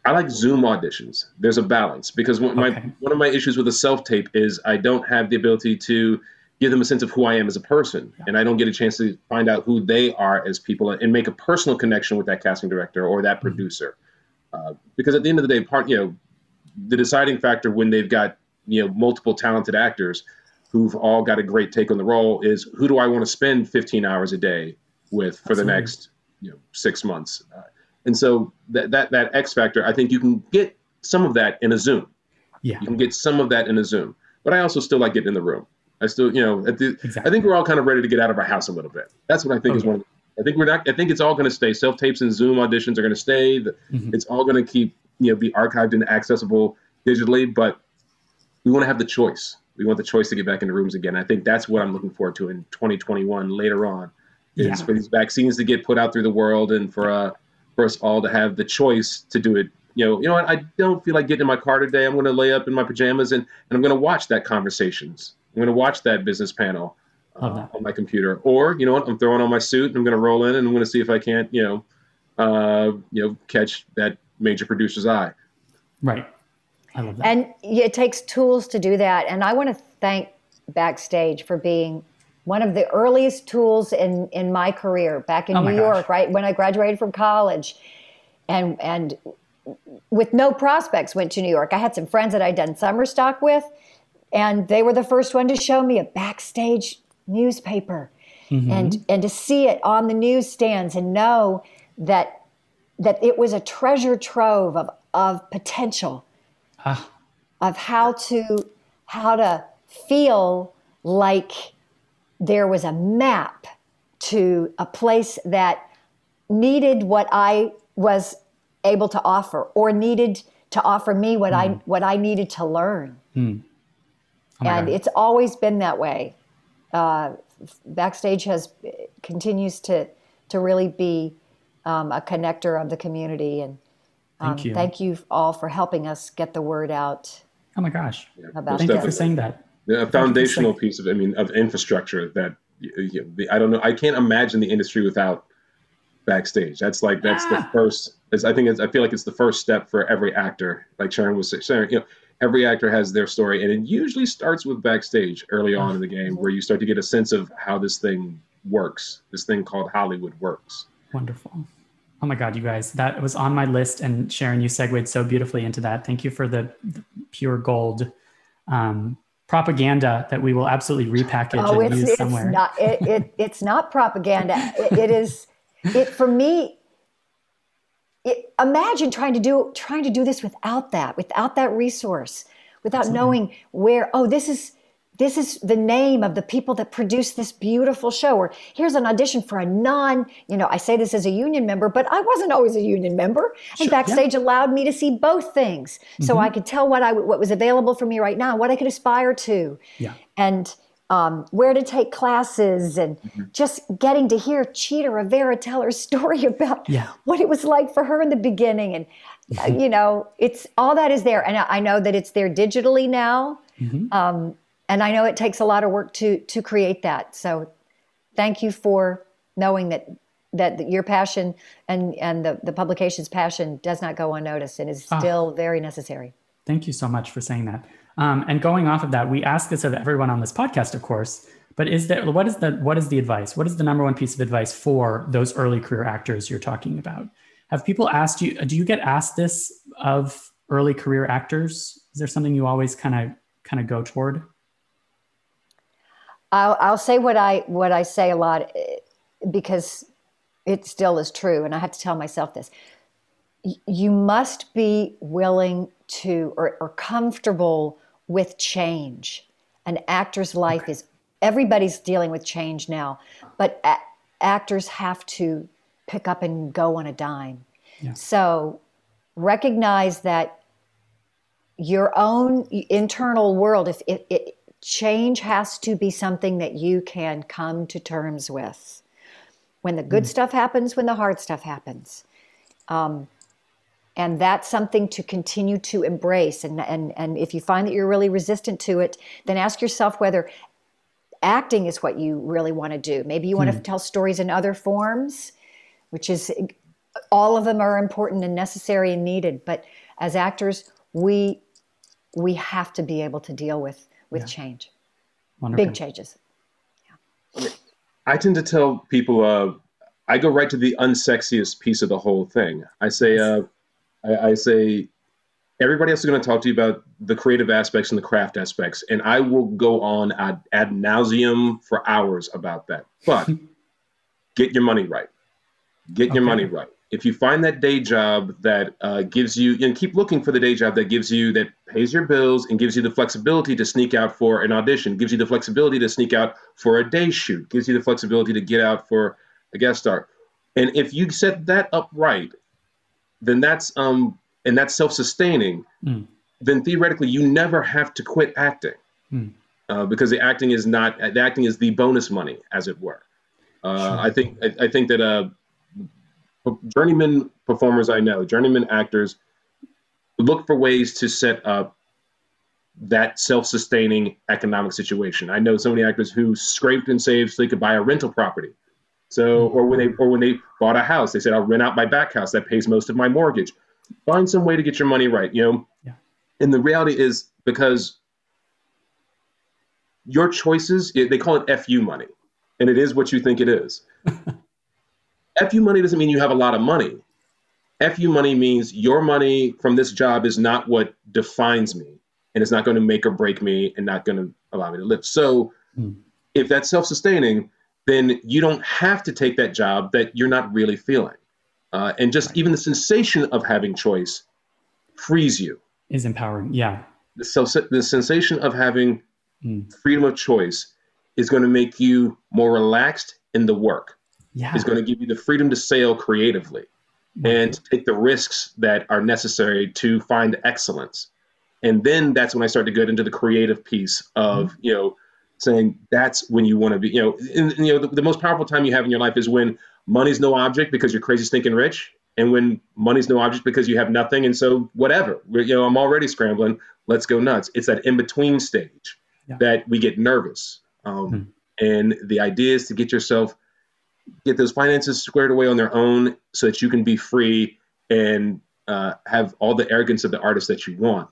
I like Zoom auditions. There's a balance because one, okay. my one of my issues with a self tape is I don't have the ability to give them a sense of who I am as a person, and I don't get a chance to find out who they are as people and make a personal connection with that casting director or that mm-hmm. producer. Uh, because at the end of the day, part you know, the deciding factor when they've got you know multiple talented actors who've all got a great take on the role is who do I want to spend 15 hours a day with for Absolutely. the next you know six months, uh, and so that that that X factor, I think you can get some of that in a Zoom. Yeah, you can get some of that in a Zoom, but I also still like getting in the room. I still, you know, the, exactly. I think we're all kind of ready to get out of our house a little bit. That's what I think okay. is one of the I think we're not. I think it's all going to stay. Self tapes and Zoom auditions are going to stay. Mm-hmm. It's all going to keep you know be archived and accessible digitally. But we want to have the choice. We want the choice to get back into rooms again. I think that's what I'm looking forward to in 2021 later on. Is yeah. for these vaccines to get put out through the world and for uh for us all to have the choice to do it. You know, you know what? I don't feel like getting in my car today. I'm going to lay up in my pajamas and, and I'm going to watch that conversations. I'm going to watch that business panel uh, on my computer. Or you know what, I'm throwing on my suit and I'm going to roll in and I'm going to see if I can't, you know, uh, you know, catch that major producer's eye. Right. I love that. And it takes tools to do that. And I want to thank Backstage for being one of the earliest tools in in my career back in oh New York, right when I graduated from college, and and with no prospects went to New York. I had some friends that I'd done summer stock with, and they were the first one to show me a backstage newspaper mm-hmm. and and to see it on the newsstands and know that that it was a treasure trove of of potential ah. of how to how to feel like there was a map to a place that needed what I was able to offer or needed to offer me what mm. I what I needed to learn. Mm. Oh and God. it's always been that way. Uh, backstage has continues to to really be um, a connector of the community, and um, thank you. Thank you all for helping us get the word out. Oh my gosh! Yeah, about thank you for saying that. Yeah, a foundational piece of I mean of infrastructure that you know, I don't know. I can't imagine the industry without backstage. That's like that's ah. the first. I think I feel like it's the first step for every actor. Like Sharon was saying, you know, every actor has their story, and it usually starts with backstage early on in the game, where you start to get a sense of how this thing works. This thing called Hollywood works. Wonderful. Oh my God, you guys, that was on my list, and Sharon, you segued so beautifully into that. Thank you for the, the pure gold um, propaganda that we will absolutely repackage oh, and use somewhere. It's not, it, it, it's not propaganda. it, it is it for me. It, imagine trying to do trying to do this without that, without that resource, without absolutely. knowing where. Oh, this is this is the name of the people that produce this beautiful show or here's an audition for a non you know i say this as a union member but i wasn't always a union member and sure, backstage yeah. allowed me to see both things mm-hmm. so i could tell what i what was available for me right now what i could aspire to yeah. and um, where to take classes and mm-hmm. just getting to hear Chita Rivera tell her story about yeah. what it was like for her in the beginning. And, uh, you know, it's all that is there. And I know that it's there digitally now. Mm-hmm. Um, and I know it takes a lot of work to to create that. So thank you for knowing that that your passion and and the, the publication's passion does not go unnoticed and is ah. still oh, very necessary. Thank you so much for saying that. Um, and going off of that, we ask this of everyone on this podcast, of course. But is there what is the what is the advice? What is the number one piece of advice for those early career actors you're talking about? Have people asked you? Do you get asked this of early career actors? Is there something you always kind of kind of go toward? I'll, I'll say what I what I say a lot eh, because it still is true, and I have to tell myself this: you must be willing to or, or comfortable with change. An actor's life okay. is everybody's dealing with change now, but a- actors have to pick up and go on a dime. Yeah. So recognize that your own internal world, if it, change has to be something that you can come to terms with. When the good mm. stuff happens, when the hard stuff happens. Um, and that's something to continue to embrace. And, and, and if you find that you're really resistant to it, then ask yourself whether acting is what you really want to do. Maybe you want to hmm. tell stories in other forms, which is all of them are important and necessary and needed. But as actors, we we have to be able to deal with with yeah. change. Wonderful. Big changes. Yeah. I tend to tell people, uh, I go right to the unsexiest piece of the whole thing. I say, uh, I, I say, everybody else is going to talk to you about the creative aspects and the craft aspects, and I will go on ad, ad nauseum for hours about that. But get your money right. Get your money right if you find that day job that uh, gives you and keep looking for the day job that gives you that pays your bills and gives you the flexibility to sneak out for an audition gives you the flexibility to sneak out for a day shoot gives you the flexibility to get out for a guest star and if you set that up right then that's um and that's self-sustaining mm. then theoretically you never have to quit acting mm. uh, because the acting is not the acting is the bonus money as it were uh, sure. I think I, I think that uh, journeyman performers I know, journeyman actors, look for ways to set up that self-sustaining economic situation. I know so many actors who scraped and saved so they could buy a rental property. So, or when they or when they bought a house, they said, "I'll rent out my back house that pays most of my mortgage." Find some way to get your money right, you know. Yeah. And the reality is because your choices, they call it FU money, and it is what you think it is. FU money doesn't mean you have a lot of money. FU money means your money from this job is not what defines me and it's not going to make or break me and not going to allow me to live. So mm. if that's self sustaining, then you don't have to take that job that you're not really feeling. Uh, and just right. even the sensation of having choice frees you. Is empowering. Yeah. The, so, the sensation of having mm. freedom of choice is going to make you more relaxed in the work yeah. is going to give you the freedom to sail creatively mm-hmm. and take the risks that are necessary to find excellence. And then that's when I start to get into the creative piece of, mm-hmm. you know, saying that's when you want to be, you know, and, and you know, the, the, most powerful time you have in your life is when money's no object because you're crazy stinking rich. And when money's no object because you have nothing. And so whatever, you know, I'm already scrambling. Let's go nuts. It's that in between stage yeah. that we get nervous. Um, mm-hmm. And the idea is to get yourself, get those finances squared away on their own so that you can be free and uh, have all the arrogance of the artist that you want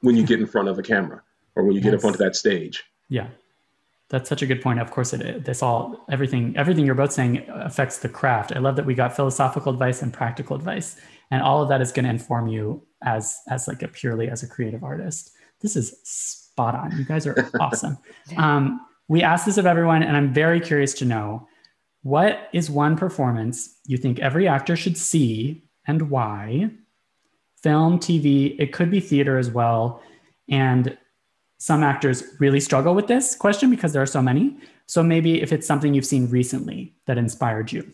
when you get in front of a camera or when you yes. get up onto that stage. Yeah. That's such a good point. Of course, it this all everything everything you're both saying affects the craft. I love that we got philosophical advice and practical advice, and all of that is going to inform you as as like a purely as a creative artist. This is spot on. You guys are awesome. Um, we asked this of everyone, and I'm very curious to know what is one performance you think every actor should see and why? Film, TV, it could be theater as well. And some actors really struggle with this question because there are so many. So maybe if it's something you've seen recently that inspired you.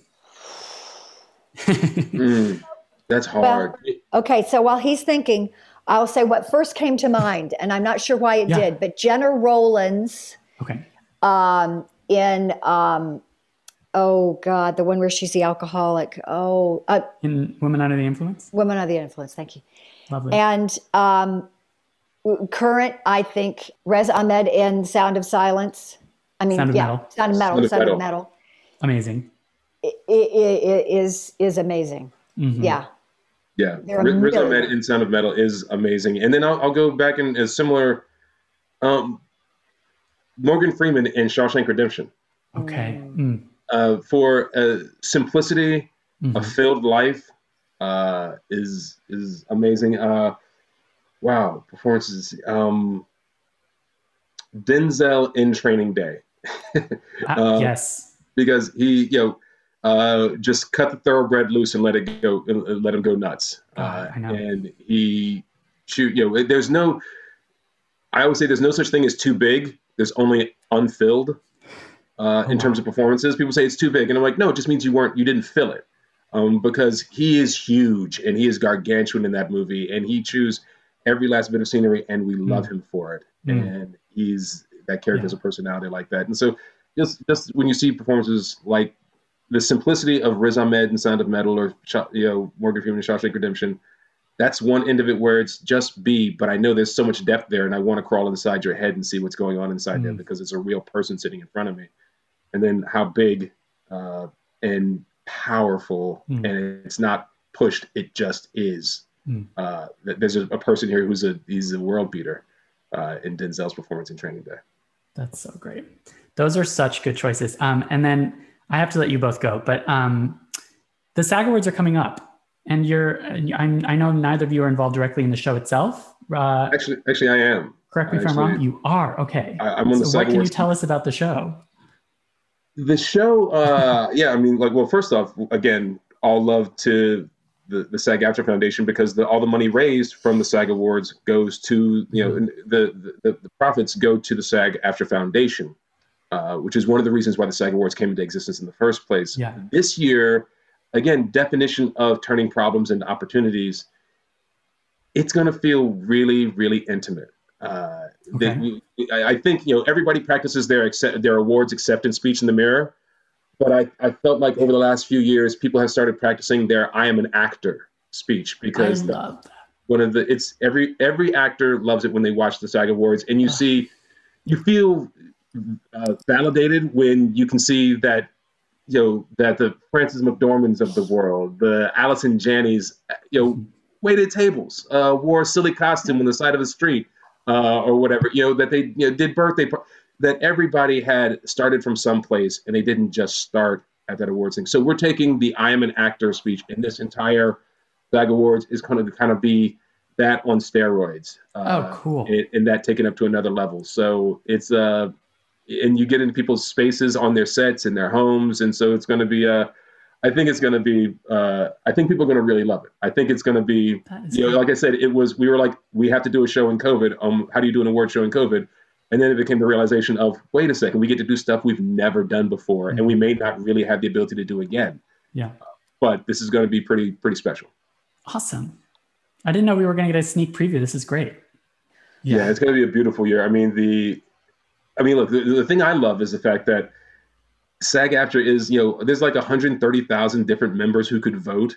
mm, that's hard. Well, okay, so while he's thinking, I'll say what first came to mind, and I'm not sure why it yeah. did, but Gena Rowlands. Okay. Um, in um, oh god the one where she's the alcoholic oh uh, in women under the influence women under the influence thank you Lovely. and um, current i think Riz Ahmed in sound of silence. I mean sound yeah metal. sound of metal sound, sound of metal. Amazing. It, it, it is is amazing. Mm-hmm. yeah. Yeah. Riz Ahmed in sound of metal is amazing. And then i'll, I'll go back in a similar um, morgan freeman in shawshank redemption. Okay. Mm. Uh, for uh, simplicity, mm-hmm. a filled life uh, is is amazing. Uh, wow, performances. Um, Denzel in Training Day. uh, yes, because he, you know, uh, just cut the thoroughbred loose and let it go, let him go nuts. Oh, uh, and he shoot, you know, there's no. I always say there's no such thing as too big. There's only unfilled uh, in terms of performances. People say it's too big, and I'm like, no, it just means you weren't, you didn't fill it, um, because he is huge and he is gargantuan in that movie, and he chews every last bit of scenery, and we love mm. him for it, mm. and he's that character yeah. has a personality like that, and so just just when you see performances like the simplicity of Riz Ahmed and Sound of Metal, or you know Morgan Freeman in Shawshank Redemption. That's one end of it where it's just B, but I know there's so much depth there, and I want to crawl inside your head and see what's going on inside mm. them because it's a real person sitting in front of me and then how big uh, and powerful, mm. and it's not pushed; it just is. Mm. Uh, there's a, a, person here who's a he's a world beater uh, in Denzel's performance in Training Day. That's so great. Those are such good choices. Um, and then I have to let you both go, but um, the SAG Awards are coming up, and you're I'm, i know neither of you are involved directly in the show itself. Uh, actually, actually, I am. Correct me if I'm wrong. You are okay. I, am on so the SAG What can Awards you tell us about the show? The show, uh, yeah, I mean, like, well, first off, again, all love to the, the SAG-AFTRA Foundation because the, all the money raised from the SAG Awards goes to, you know, the, the, the profits go to the SAG-AFTRA Foundation, uh, which is one of the reasons why the SAG Awards came into existence in the first place. Yeah. This year, again, definition of turning problems into opportunities. It's going to feel really, really intimate. Uh, okay. I think you know everybody practices their accept, their awards acceptance speech in the mirror, but I, I felt like over the last few years people have started practicing their "I am an actor" speech because the, one of the it's every every actor loves it when they watch the SAG Awards and you see you feel uh, validated when you can see that you know that the Frances McDormands of the world, the Allison Janney's, you know, waited tables, uh, wore a silly costume on the side of the street uh, or whatever, you know, that they you know, did birthday, that everybody had started from someplace and they didn't just start at that awards thing. So we're taking the I am an actor speech, and this entire SAG Awards is going to kind of be that on steroids. Uh, oh, cool. And, and, that taken up to another level. So it's, uh, and you get into people's spaces on their sets in their homes. And so it's going to be a, I think it's going to be. Uh, I think people are going to really love it. I think it's going to be. You know, like I said, it was. We were like, we have to do a show in COVID. Um, how do you do an award show in COVID? And then it became the realization of, wait a second, we get to do stuff we've never done before, mm-hmm. and we may not really have the ability to do again. Yeah. Uh, but this is going to be pretty pretty special. Awesome. I didn't know we were going to get a sneak preview. This is great. Yeah, yeah it's going to be a beautiful year. I mean, the, I mean, look, the, the thing I love is the fact that SAG-AFTRA is, you know, there's like 130,000 different members who could vote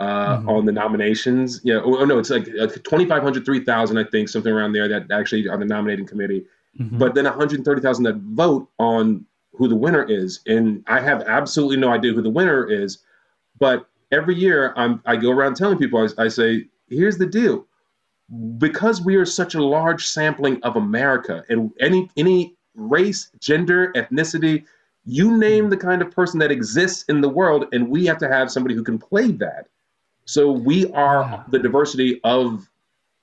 uh, mm-hmm. on the nominations. Yeah, oh, oh no, it's like uh, 2,500, 3,000, I think, something around there that actually are the nominating committee. Mm-hmm. But then 130,000 that vote on who the winner is. And I have absolutely no idea who the winner is. But every year I'm, I go around telling people, I, I say, here's the deal. Because we are such a large sampling of America and any any race, gender, ethnicity, you name the kind of person that exists in the world, and we have to have somebody who can play that. So we are yeah. the diversity of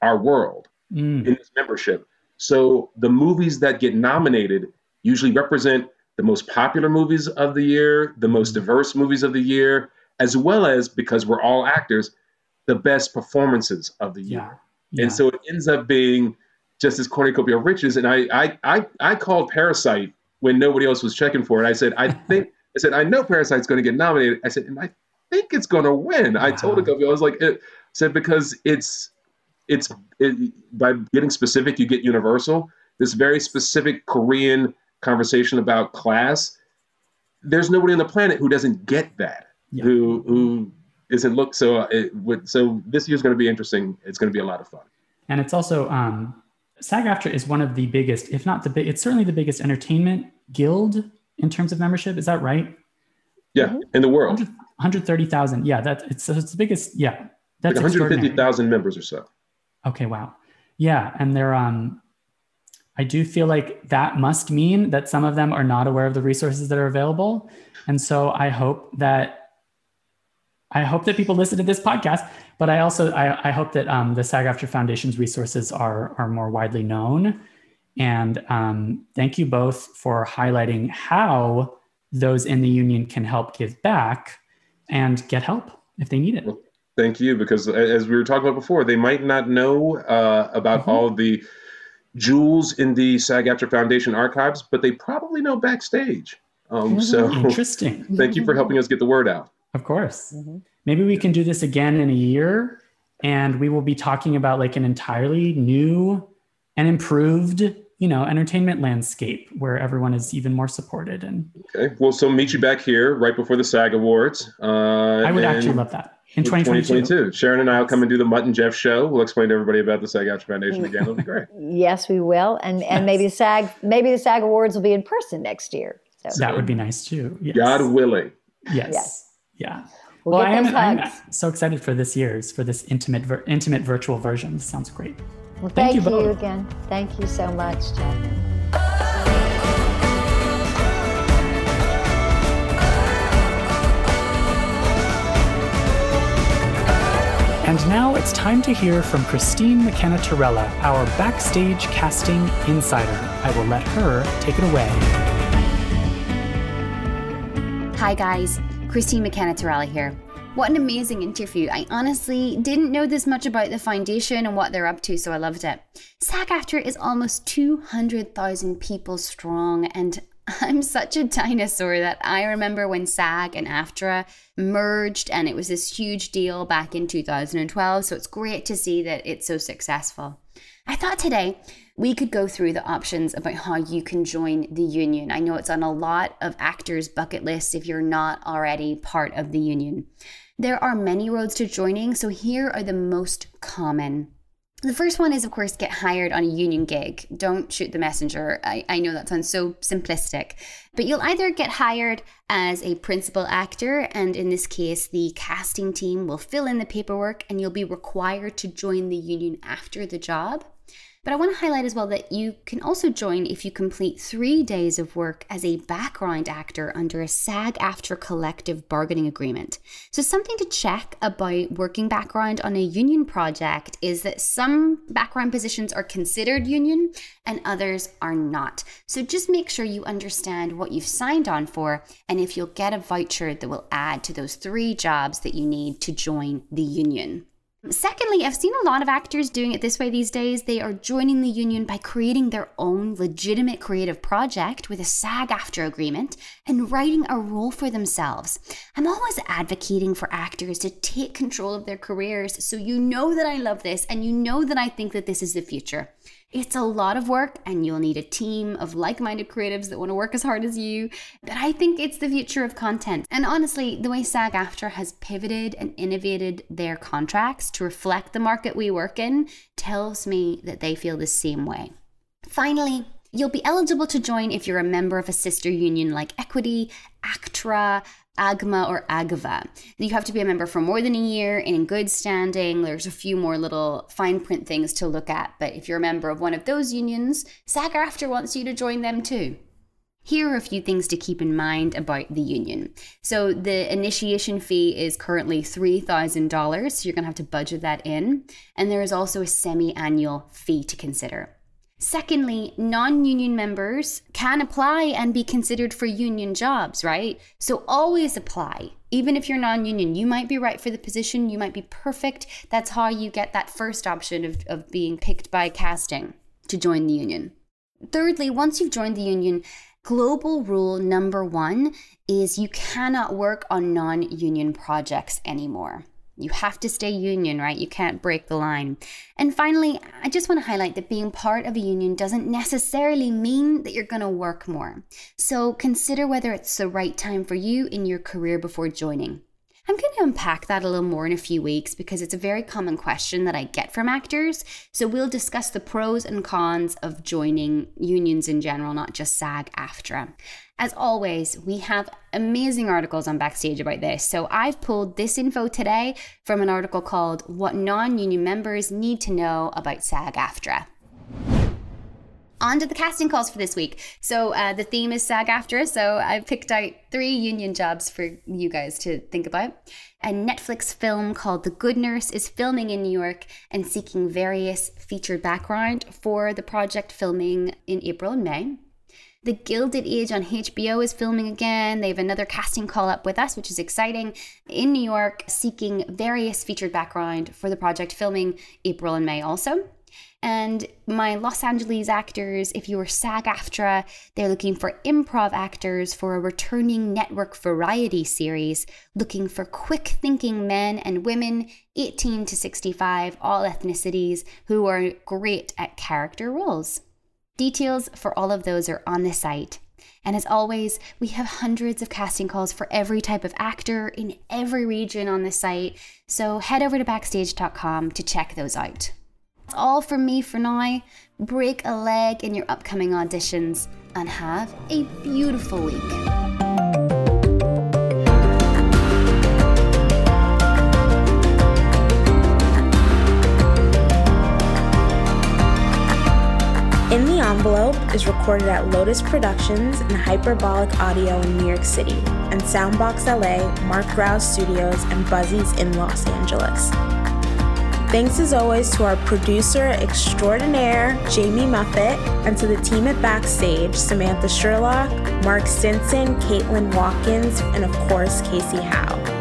our world mm. in this membership. So the movies that get nominated usually represent the most popular movies of the year, the most mm. diverse movies of the year, as well as because we're all actors, the best performances of the year. Yeah. Yeah. And so it ends up being just this cornucopia of riches. And I, I, I, I called Parasite when nobody else was checking for it. I said, I think, I said, I know Parasite's going to get nominated. I said, and I think it's going to win. Wow. I told a couple, I was like, it, said because it's, it's it, by getting specific, you get universal. This very specific Korean conversation about class. There's nobody on the planet who doesn't get that. Yeah. Who who isn't look so uh, it would so this year's going to be interesting. It's going to be a lot of fun. And it's also um, SAG-AFTRA is one of the biggest, if not the big, it's certainly the biggest entertainment guild in terms of membership. Is that right? Yeah, in the world. 130,000. Yeah, that it's, it's the biggest. Yeah, that's like 150,000 members or so. Okay, wow. Yeah, and they're um I do feel like that must mean that some of them are not aware of the resources that are available. And so I hope that I hope that people listen to this podcast, but I also I, I hope that um, the SAG-AFTRA Foundation's resources are are more widely known. And um, thank you both for highlighting how those in the union can help give back and get help if they need it. Thank you, because as we were talking about before, they might not know uh, about mm-hmm. all the jewels in the SAG-AFTRA Foundation archives, but they probably know backstage. Um, so interesting. thank you for helping us get the word out. Of course. Mm-hmm. Maybe we can do this again in a year, and we will be talking about like an entirely new and improved you know entertainment landscape where everyone is even more supported and okay well so meet you back here right before the sag awards uh, i would actually love that in 2022. 2022. Sharon and I will come and do the Mutt and Jeff show. We'll explain to everybody about the SAG AFTRA Foundation again. It'll be great. yes, we will. And and maybe the SAG maybe the SAG Awards will be in person next year. So. That would be nice too. Yes. God willing. Yes. yes. Yeah. We'll, well I am I'm so excited for this year's for this intimate vir- intimate virtual version. This sounds great. Well, thank, thank you, you again. Thank you so much, Jeff. And now it's time to hear from Christine McKenna Torella, our backstage casting insider. I will let her take it away. Hi, guys. Christine McKenna Torella here. What an amazing interview. I honestly didn't know this much about the foundation and what they're up to, so I loved it. SAG AFTRA is almost 200,000 people strong, and I'm such a dinosaur that I remember when SAG and AFTRA merged and it was this huge deal back in 2012. So it's great to see that it's so successful. I thought today we could go through the options about how you can join the union. I know it's on a lot of actors' bucket lists if you're not already part of the union. There are many roads to joining, so here are the most common. The first one is, of course, get hired on a union gig. Don't shoot the messenger. I, I know that sounds so simplistic, but you'll either get hired as a principal actor, and in this case, the casting team will fill in the paperwork and you'll be required to join the union after the job. But I want to highlight as well that you can also join if you complete three days of work as a background actor under a SAG AFTRA collective bargaining agreement. So, something to check about working background on a union project is that some background positions are considered union and others are not. So, just make sure you understand what you've signed on for and if you'll get a voucher that will add to those three jobs that you need to join the union. Secondly, I've seen a lot of actors doing it this way these days. They are joining the union by creating their own legitimate creative project with a SAG AFTRA agreement and writing a role for themselves. I'm always advocating for actors to take control of their careers, so you know that I love this and you know that I think that this is the future. It's a lot of work, and you'll need a team of like minded creatives that want to work as hard as you. But I think it's the future of content. And honestly, the way SAG AFTRA has pivoted and innovated their contracts to reflect the market we work in tells me that they feel the same way. Finally, You'll be eligible to join if you're a member of a sister union like Equity, ACTRA, AGMA, or AGVA. You have to be a member for more than a year and in good standing. There's a few more little fine print things to look at, but if you're a member of one of those unions, SAG AFTRA wants you to join them too. Here are a few things to keep in mind about the union. So, the initiation fee is currently $3,000, so you're going to have to budget that in. And there is also a semi annual fee to consider. Secondly, non union members can apply and be considered for union jobs, right? So always apply. Even if you're non union, you might be right for the position, you might be perfect. That's how you get that first option of, of being picked by casting to join the union. Thirdly, once you've joined the union, global rule number one is you cannot work on non union projects anymore. You have to stay union, right? You can't break the line. And finally, I just want to highlight that being part of a union doesn't necessarily mean that you're going to work more. So consider whether it's the right time for you in your career before joining. I'm going to unpack that a little more in a few weeks because it's a very common question that I get from actors. So we'll discuss the pros and cons of joining unions in general, not just SAG AFTRA. As always, we have amazing articles on Backstage about this. So I've pulled this info today from an article called What Non Union Members Need to Know About SAG AFTRA on to the casting calls for this week. So uh, the theme is SAG AFTRA. So I picked out three union jobs for you guys to think about. A Netflix film called The Good Nurse is filming in New York and seeking various featured background for the project filming in April and May. The Gilded Age on HBO is filming again. They have another casting call up with us, which is exciting, in New York, seeking various featured background for the project filming April and May also. And my Los Angeles actors, if you were SAG AFTRA, they're looking for improv actors for a returning network variety series, looking for quick thinking men and women, 18 to 65, all ethnicities, who are great at character roles. Details for all of those are on the site. And as always, we have hundreds of casting calls for every type of actor in every region on the site. So head over to backstage.com to check those out. That's all from me for now. Break a leg in your upcoming auditions and have a beautiful week. Envelope is recorded at Lotus Productions and Hyperbolic Audio in New York City, and Soundbox LA, Marc Graue Studios, and Buzzy's in Los Angeles. Thanks as always to our producer extraordinaire, Jamie Muffett, and to the team at Backstage, Samantha Sherlock, Mark Stinson, Caitlin Watkins, and of course, Casey Howe.